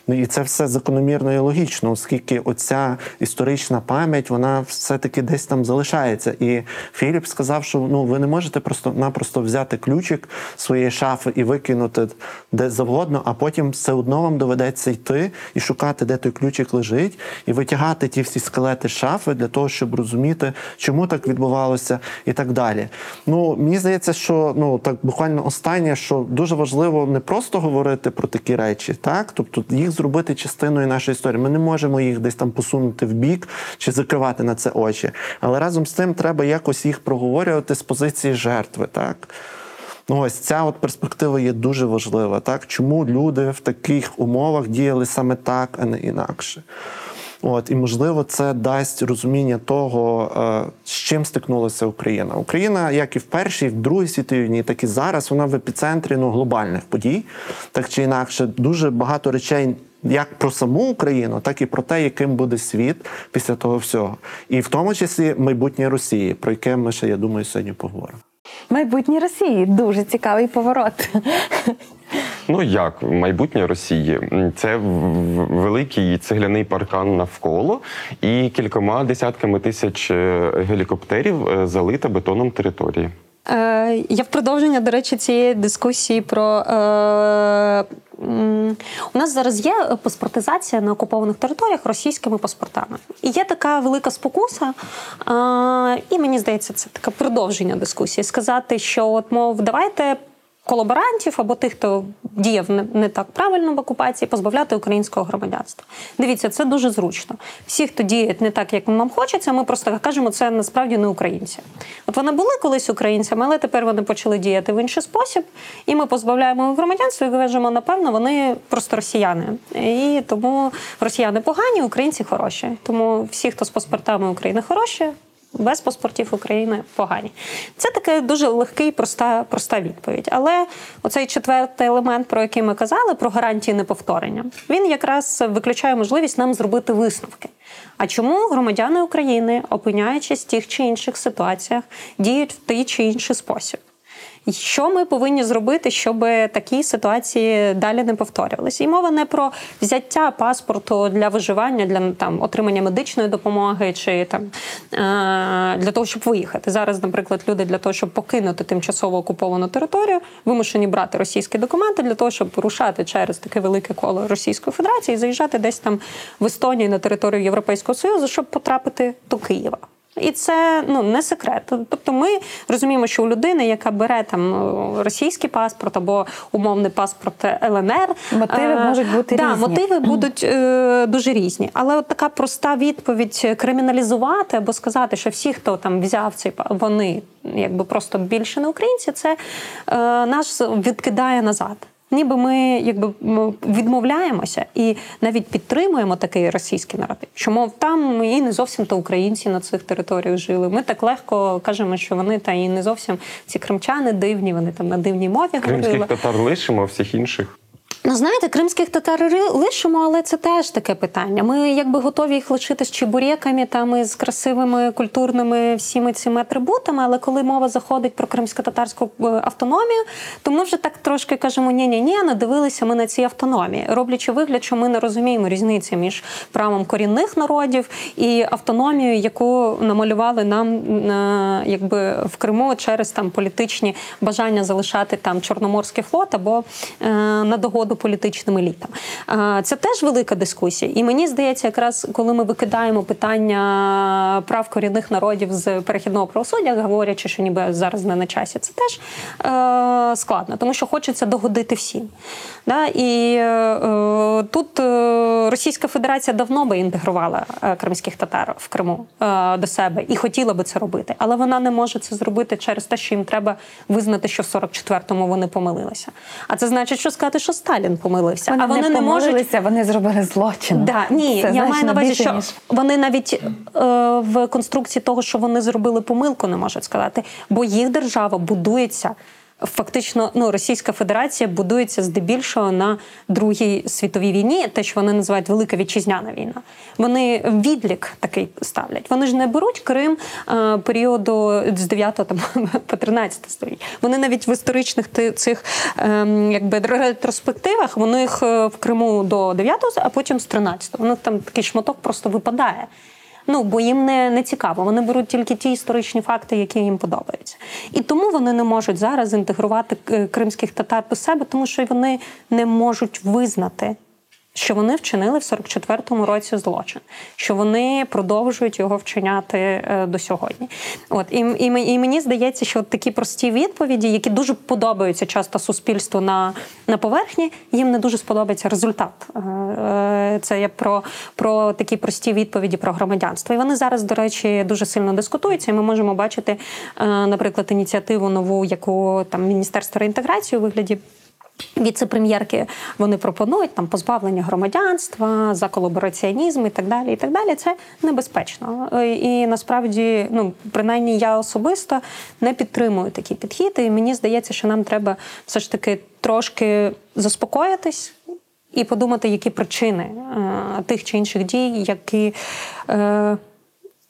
Ну і це все закономірно і логічно, оскільки оця історична пам'ять вона все-таки десь там залишається. І Філіп сказав, що ну ви не можете просто-напросто взяти ключик своєї шафи і викинути де завгодно, а потім все одно вам доведеться йти і шукати, де той ключик лежить, і витягати ті всі скелети шафи для того, щоб розуміти, чому так відбувалося, і так далі. Ну мені здається, що ну так буквально останнє, що дуже важливо не просто говорити про такі речі, так тобто їх зробити частиною нашої історії. Ми не можемо їх десь там посунути в бік чи закривати на це очі. Але разом з тим треба якось їх проговорювати з позиції жертви, так. Ну, ось ця от перспектива є дуже важлива. Так? Чому люди в таких умовах діяли саме так, а не інакше? От, і можливо, це дасть розуміння того, е, з чим стикнулася Україна. Україна, як і в першій, і в другій світовій так і зараз, вона в епіцентрі ну, глобальних подій, так чи інакше, дуже багато речей. Як про саму Україну, так і про те, яким буде світ після того всього, і в тому числі майбутнє Росії, про яке ми ще я думаю сьогодні поговоримо. Майбутнє Росії дуже цікавий поворот. Ну як майбутнє Росії? Це великий цегляний паркан навколо і кількома десятками тисяч е, гелікоптерів е, залита бетоном території. Е, Я в продовження, до речі, цієї дискусії про. Е, у нас зараз є паспортизація на окупованих територіях російськими паспортами. І є така велика спокуса, е, і мені здається, це таке продовження дискусії. Сказати, що, от, мов, давайте колаборантів або тих, хто діяв не, так правильно в окупації, позбавляти українського громадянства. Дивіться, це дуже зручно. Всі, хто діють не так, як нам хочеться, ми просто кажемо, це насправді не українці. От вони були колись українцями, але тепер вони почали діяти в інший спосіб, і ми позбавляємо громадянства і кажемо, напевно, вони просто росіяни. І тому росіяни погані, українці хороші. Тому всі, хто з паспортами України хороші, без паспортів України погані. Це таке дуже легкий, проста, проста відповідь. Але оцей четвертий елемент, про який ми казали, про гарантії неповторення, він якраз виключає можливість нам зробити висновки. А чому громадяни України, опиняючись в тих чи інших ситуаціях, діють в той чи інший спосіб? Що ми повинні зробити, щоб такі ситуації далі не повторювалися? І мова не про взяття паспорту для виживання, для там отримання медичної допомоги чи там е- для того, щоб виїхати. Зараз, наприклад, люди для того, щоб покинути тимчасово окуповану територію, вимушені брати російські документи для того, щоб рушати через таке велике коло Російської Федерації і заїжджати десь там в Естонії на територію Європейського Союзу, щоб потрапити до Києва. І це ну не секрет. Тобто, ми розуміємо, що у людини, яка бере там е, російський паспорт або умовний паспорт ЛНР, Мотиви е, можуть бути да, різні. Мотиви будуть е, дуже різні. Але от така проста відповідь криміналізувати або сказати, що всі, хто там взяв цей вони якби просто більше не українці, це е, нас відкидає назад. Ніби ми якби відмовляємося і навіть підтримуємо такий російський наратив, що мов там і не зовсім то українці на цих територіях жили. Ми так легко кажемо, що вони та і не зовсім ці кримчани дивні, вони там на дивній мові говорили. Кримських татар лишимо, а всіх інших. Ну, знаєте, кримських татар лишимо, але це теж таке питання. Ми якби готові їх лишити з чебуреками, там з красивими культурними всіми цими атрибутами. Але коли мова заходить про кримсько-татарську е, автономію, то ми вже так трошки кажемо: ні ні ні надивилися ми на ці автономії, роблячи вигляд, що ми не розуміємо різниці між правом корінних народів і автономією, яку намалювали нам е, якби в Криму через там політичні бажання залишати там Чорноморський флот або е, на догоду політичним елітам. Це теж велика дискусія. І мені здається, якраз коли ми викидаємо питання прав корінних народів з перехідного правосуддя, говорячи, що ніби зараз не на часі, це теж е, складно, тому що хочеться догодити всім. Да? І е, тут е, Російська Федерація давно би інтегрувала кримських татар в Криму до себе і хотіла би це робити, але вона не може це зробити через те, що їм треба визнати, що в 44-му вони помилилися. А це значить, що сказати, що Сталін помилився. Вони а вони не, можуть. помилилися, вони зробили злочин. Да, ні, Це я маю на увазі, що ніж- вони навіть е, в конструкції того, що вони зробили помилку, не можуть сказати, бо їх держава будується. Фактично, ну Російська Федерація будується здебільшого на Другій світовій війні, те, що вони називають Велика Вітчизняна війна. Вони відлік такий ставлять. Вони ж не беруть Крим е, періоду з 9 там, по 13 століття. Вони навіть в історичних цих ем, якби ретроспективах вони їх е, в Криму до 9 а потім з 13 У них там такий шматок просто випадає. Ну, бо їм не, не цікаво. Вони беруть тільки ті історичні факти, які їм подобаються. І тому вони не можуть зараз інтегрувати е, кримських татар до себе, тому що вони не можуть визнати. Що вони вчинили в 44-му році злочин, що вони продовжують його вчиняти е, до сьогодні. От і, і, і мені здається, що такі прості відповіді, які дуже подобаються часто суспільству на, на поверхні, їм не дуже сподобається результат. Е, е, Це я про, про такі прості відповіді про громадянство. І вони зараз, до речі, дуже сильно дискутуються. І ми можемо бачити, наприклад, ініціативу нову, яку там Міністерство реінтеграції у вигляді. Віце-прем'єрки вони пропонують там позбавлення громадянства, за колабораціонізм і так далі. І так далі. Це небезпечно. І насправді, ну принаймні, я особисто не підтримую такий підхід. І мені здається, що нам треба все ж таки трошки заспокоїтись і подумати, які причини е, тих чи інших дій, які. Е,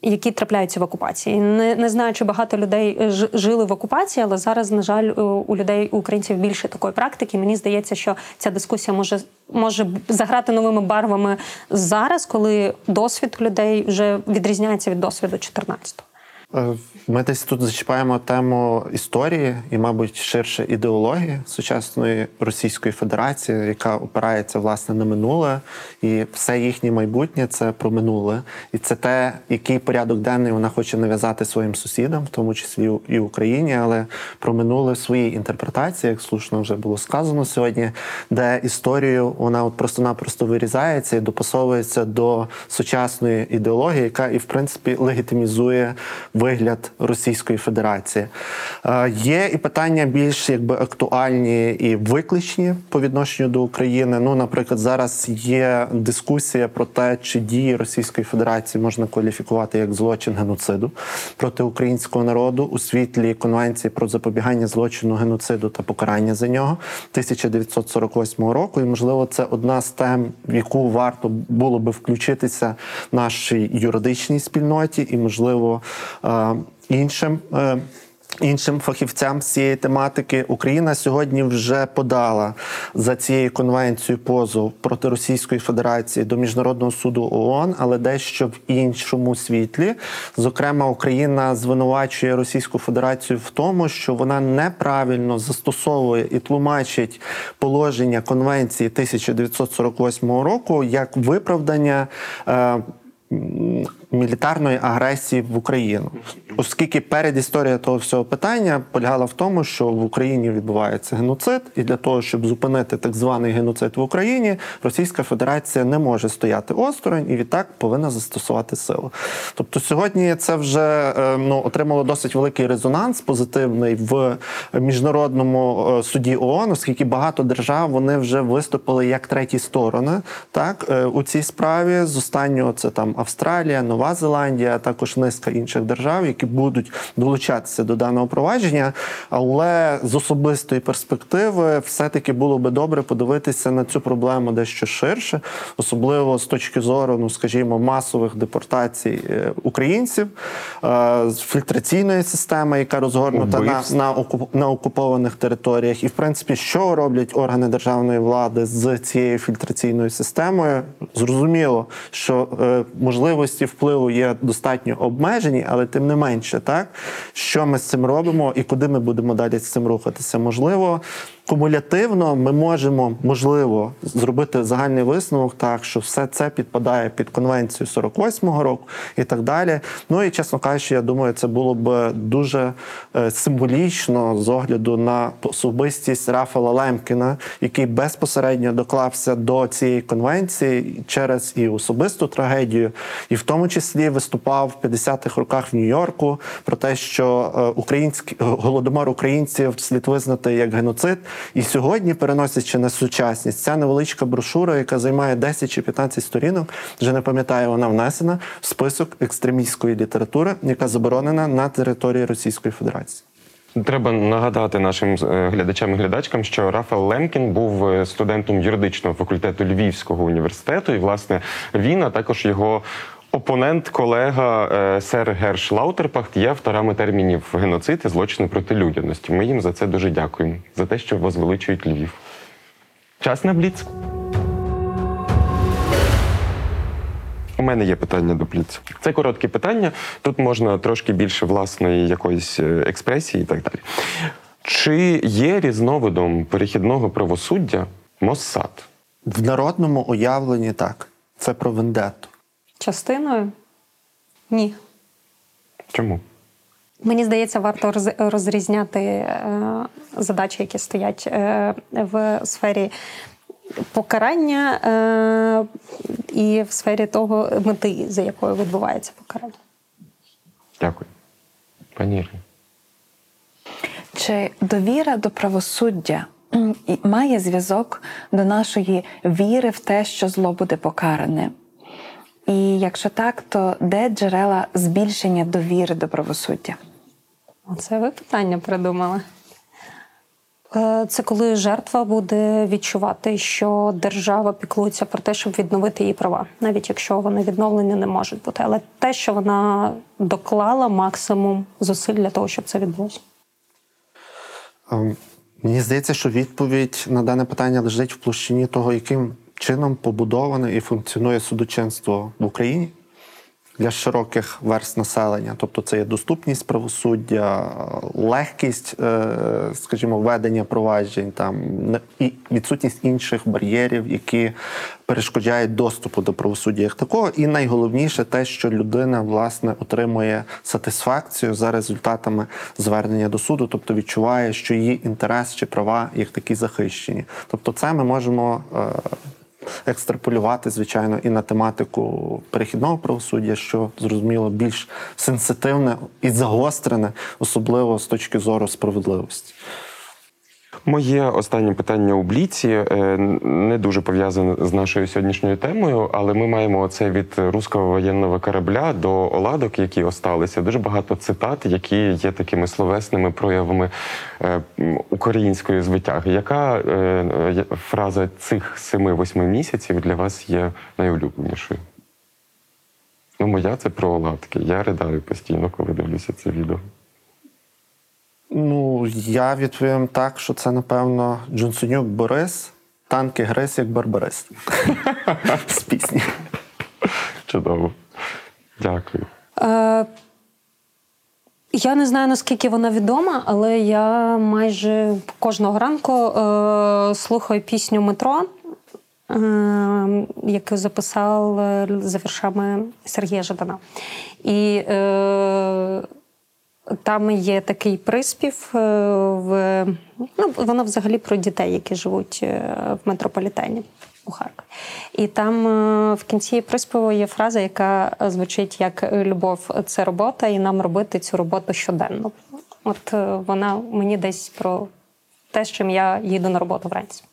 які трапляються в окупації. Не, не знаю, чи багато людей е, жили в окупації, але зараз, на жаль, у- у людей, у українців більше такої практики. Мені здається, що ця дискусія може, може заграти новими барвами зараз, коли досвід людей вже відрізняється від досвіду 14-го. Е, Ми десь тут зачіпаємо тему історії і, мабуть, ширше ідеології сучасної Російської Федерації, яка опирається власне на минуле, і все їхнє майбутнє це про минуле, і це те, який порядок денний вона хоче нав'язати своїм сусідам, в тому числі і Україні, але про минуле в своїй інтерпретації, як слушно вже було сказано сьогодні, де історію вона от просто-напросто вирізається і допасовується до сучасної ідеології, яка і в принципі легітимізує вигляд Російської Федерації. Е, Є і питання більш якби актуальні і викличні по відношенню до України. Ну, наприклад, зараз є дискусія про те, чи дії Російської Федерації можна кваліфікувати як злочин геноциду проти українського народу у світлі Конвенції про запобігання злочину геноциду та покарання за нього 1948 року. І можливо, це одна з тем, в яку варто було би включитися нашій юридичній спільноті, і можливо е, іншим. е, Іншим фахівцям з цієї тематики Україна сьогодні вже подала за цією конвенцією позов проти Російської Федерації до міжнародного суду ООН, але дещо в іншому світлі. Зокрема, Україна звинувачує Російську Федерацію в тому, що вона неправильно застосовує і тлумачить положення конвенції 1948 року як виправдання. Е, мілітарної агресії в Україну, оскільки передісторія того всього питання полягала в тому, що в Україні відбувається геноцид, і для того, щоб зупинити так званий геноцид в Україні, Російська Федерація не може стояти осторонь і відтак повинна застосувати силу. Тобто сьогодні це вже е, ну отримало досить великий резонанс позитивний в міжнародному е, суді ООН, оскільки багато держав вони вже виступили як треті сторони, так е, у цій справі. З останнього це там Австралія, Нова Зеландія, а також низка інших держав, які будуть долучатися до даного провадження. Але з особистої перспективи, все-таки було би добре подивитися на цю проблему дещо ширше, особливо з точки зору, ну скажімо, масових депортацій е, українців, е, фільтраційної системи, яка розгорнута на, Убивств. на, окуп- на окупованих територіях, і в принципі, що роблять органи державної влади з цією фільтраційною системою, зрозуміло, що е, можливості впливу є достатньо обмежені, але тим не менше, так що ми з цим робимо і куди ми будемо далі з цим рухатися? Можливо, кумулятивно ми можемо, можливо, зробити загальний висновок, так що все це підпадає під конвенцію 48-го року і так далі. Ну і чесно кажучи, я думаю, це було б дуже е, символічно з огляду на особистість Рафала Лемкіна, який безпосередньо доклався до цієї конвенції через і особисту трагедію, і в тому числі виступав в 50-х роках в Нью-Йорку про те, що е, український голодомор українців слід визнати як геноцид. І сьогодні, переносячи на сучасність, ця невеличка брошура, яка займає 10 чи 15 сторінок, вже не пам'ятаю, вона внесена в список екстремістської літератури, яка заборонена на території Російської Федерації. Треба нагадати нашим е, глядачам і глядачкам, що Рафал Лемкін був е, студентом юридичного факультету Львівського університету, і власне він, а також його опонент, колега е, сер Герш Лаутерпахт є авторами термінів геноцид і злочини проти людяності. Ми їм за це дуже дякуємо, за те, що возвеличують Львів. Час на бліц. У мене є питання до Бліц. Це короткі питання. Тут можна трошки більше власної якоїсь е, експресії і так далі. Чи є різновидом перехідного правосуддя Моссад? В народному уявленні так. Це про вендетту. Частиною? Ні. Чому? Мені здається, варто розрізняти е, задачі, які стоять е, в сфері покарання е, і в сфері того мети, за якою відбувається покарання. Дякую. Пані Ірино. Чи довіра до правосуддя має зв'язок до нашої віри в те, що зло буде покаране? І якщо так, то де джерела збільшення довіри до правосуддя? Оце ви питання придумали. Е, Це коли жертва буде відчувати, що держава піклується про те, щоб відновити її права, навіть якщо вони відновлені не можуть бути. Але те, що вона доклала максимум зусиль для того, щоб це відбулося. Ем, Мені здається, що відповідь на дане питання лежить в площині того, яким чином побудоване і функціонує судочинство в Україні для широких верст населення. Тобто це є доступність правосуддя, легкість, е, скажімо, ведення проваджень, там і відсутність інших бар'єрів, які перешкоджають доступу до правосуддя як такого. І найголовніше те, що людина власне отримує сатисфакцію за результатами звернення до суду, тобто відчуває, що її інтерес чи права як такі захищені. Тобто, це ми можемо. Екстраполювати, звичайно, і на тематику перехідного правосуддя, що зрозуміло більш сенситивне і загострене, особливо з точки зору справедливості. Моє останнє питання у Бліці е, не дуже пов'язане з нашою сьогоднішньою темою, але ми маємо оце від руського воєнного корабля до оладок, які осталися. Дуже багато цитат, які є такими словесними проявами е, української звитяги. Яка е, фраза цих семи-восьми місяців для вас є найулюбленішою? Ну, моя це про оладки. Я ридаю постійно, коли дивлюся це відео. Ну, я відповім так, що це, напевно, Джонсонюк Борис, танки грис як барбарис. З пісні. Чудово. Дякую. Е, я не знаю, наскільки вона відома, але я майже кожного ранку е, слухаю пісню метро. е, яку записав за віршами Сергія Жадана. І е, там є такий приспів е, в ну, воно взагалі про дітей, які живуть е, в метрополітені у Харкові. І там е, в кінці приспіву є фраза, яка звучить як любов це робота, і нам робити цю роботу щоденно. От вона мені десь про те, з чим я їду на роботу вранці.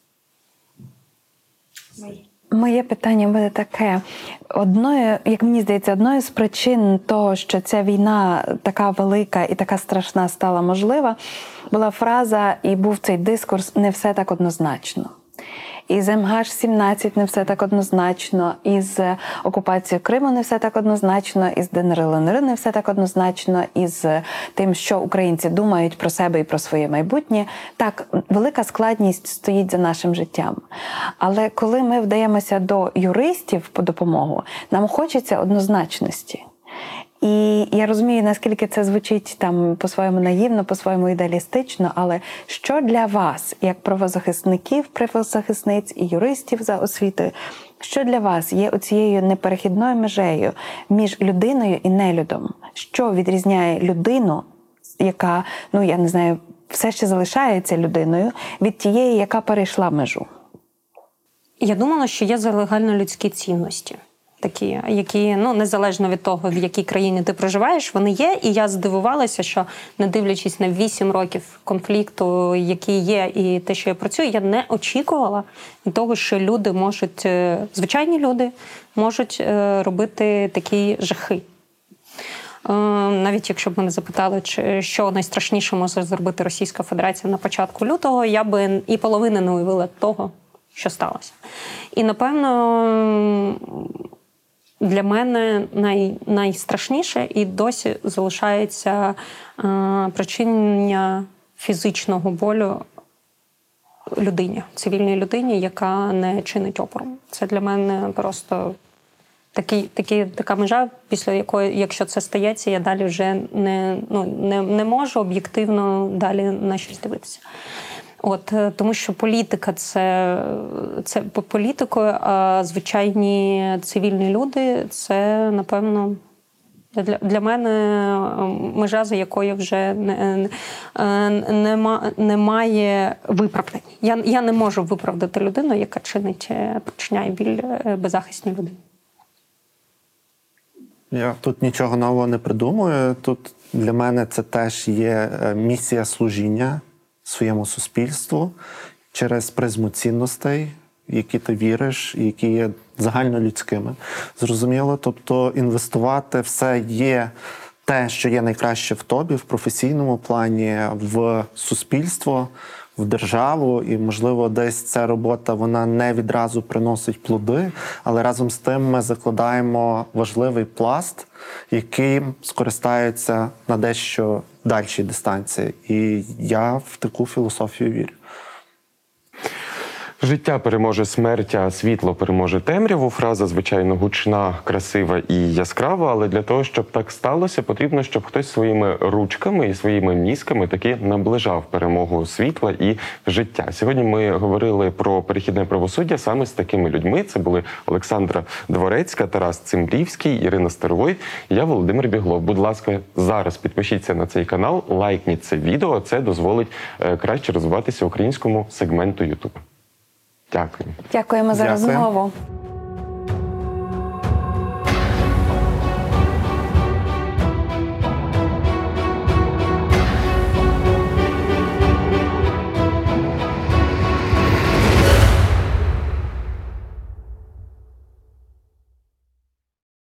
Моє питання буде таке: одною, як мені здається, одною з причин того, що ця війна така велика і така страшна стала можлива, була фраза, і був цей дискурс не все так однозначно. І з МГ-17 не все так однозначно, і з окупацією Криму не все так однозначно, і з ДНР ЛНР не все так однозначно, і з тим, що українці думають про себе і про своє майбутнє. Так, велика складність стоїть за нашим життям. Але коли ми вдаємося до юристів по допомогу, нам хочеться однозначності. І я розумію, наскільки це звучить там по-своєму наївно, по-своєму ідеалістично, але що для вас, як правозахисників, правозахисниць і юристів за освітою, що для вас є оцією неперехідною межею між людиною і нелюдом? Що відрізняє людину, яка, ну я не знаю, все ще залишається людиною, від тієї, яка перейшла межу? Я думала, що є загальнолюдські цінності. Такі, які ну незалежно від того, в якій країні ти проживаєш, вони є. І я здивувалася, що не дивлячись на 8 років конфлікту, який є, і те, що я працюю, я не очікувала того, що люди можуть, е, звичайні люди можуть е, робити такі жахи. Е, Навіть якщо б мене запитали, що найстрашніше може зробити Російська Федерація на початку лютого, я би і половини не уявила того, що сталося. І напевно для мене най, найстрашніше і досі залишається е, причинення фізичного болю людині, цивільній людині, яка не чинить опору. Це для мене просто такий, такий, така межа, після якої, якщо це стається, я далі вже не, ну, не, не можу об'єктивно далі на щось дивитися. От е, тому, що політика це, це політикою, а звичайні цивільні люди це напевно. Для, для мене е, межа, за якою вже не, е, нема, немає виправдань. Я, я не можу виправдати людину, яка чинить, е, причиняє біль беззахисній людині. Я тут нічого нового не придумую. Тут для мене це теж є місія служіння своєму суспільству через призму цінностей, які ти віриш, які є загальнолюдськими. Зрозуміло, тобто інвестувати все є те, що є найкраще в тобі, в професійному плані, в суспільство. В державу, і можливо, десь ця робота вона не відразу приносить плоди, але разом з тим ми закладаємо важливий пласт, яким скористаються на дещо дальшій дистанції. І я в таку філософію вірю. Життя переможе смерть, а світло переможе темряву. Фраза, звичайно, гучна, красива і яскрава. Але для того, щоб так сталося, потрібно, щоб хтось своїми ручками і своїми мізками таки наближав перемогу світла і життя. Сьогодні ми говорили про перехідне правосуддя саме з такими людьми. Це були Олександра Дворецька, Тарас Цимбрівський, Ірина Старовой. Я Володимир Біглов. Будь ласка, зараз підпишіться на цей канал, лайкніть це відео. Це дозволить е, краще розвиватися українському сегменту YouTube. Дякую. Дякуємо за Дякую. розмову.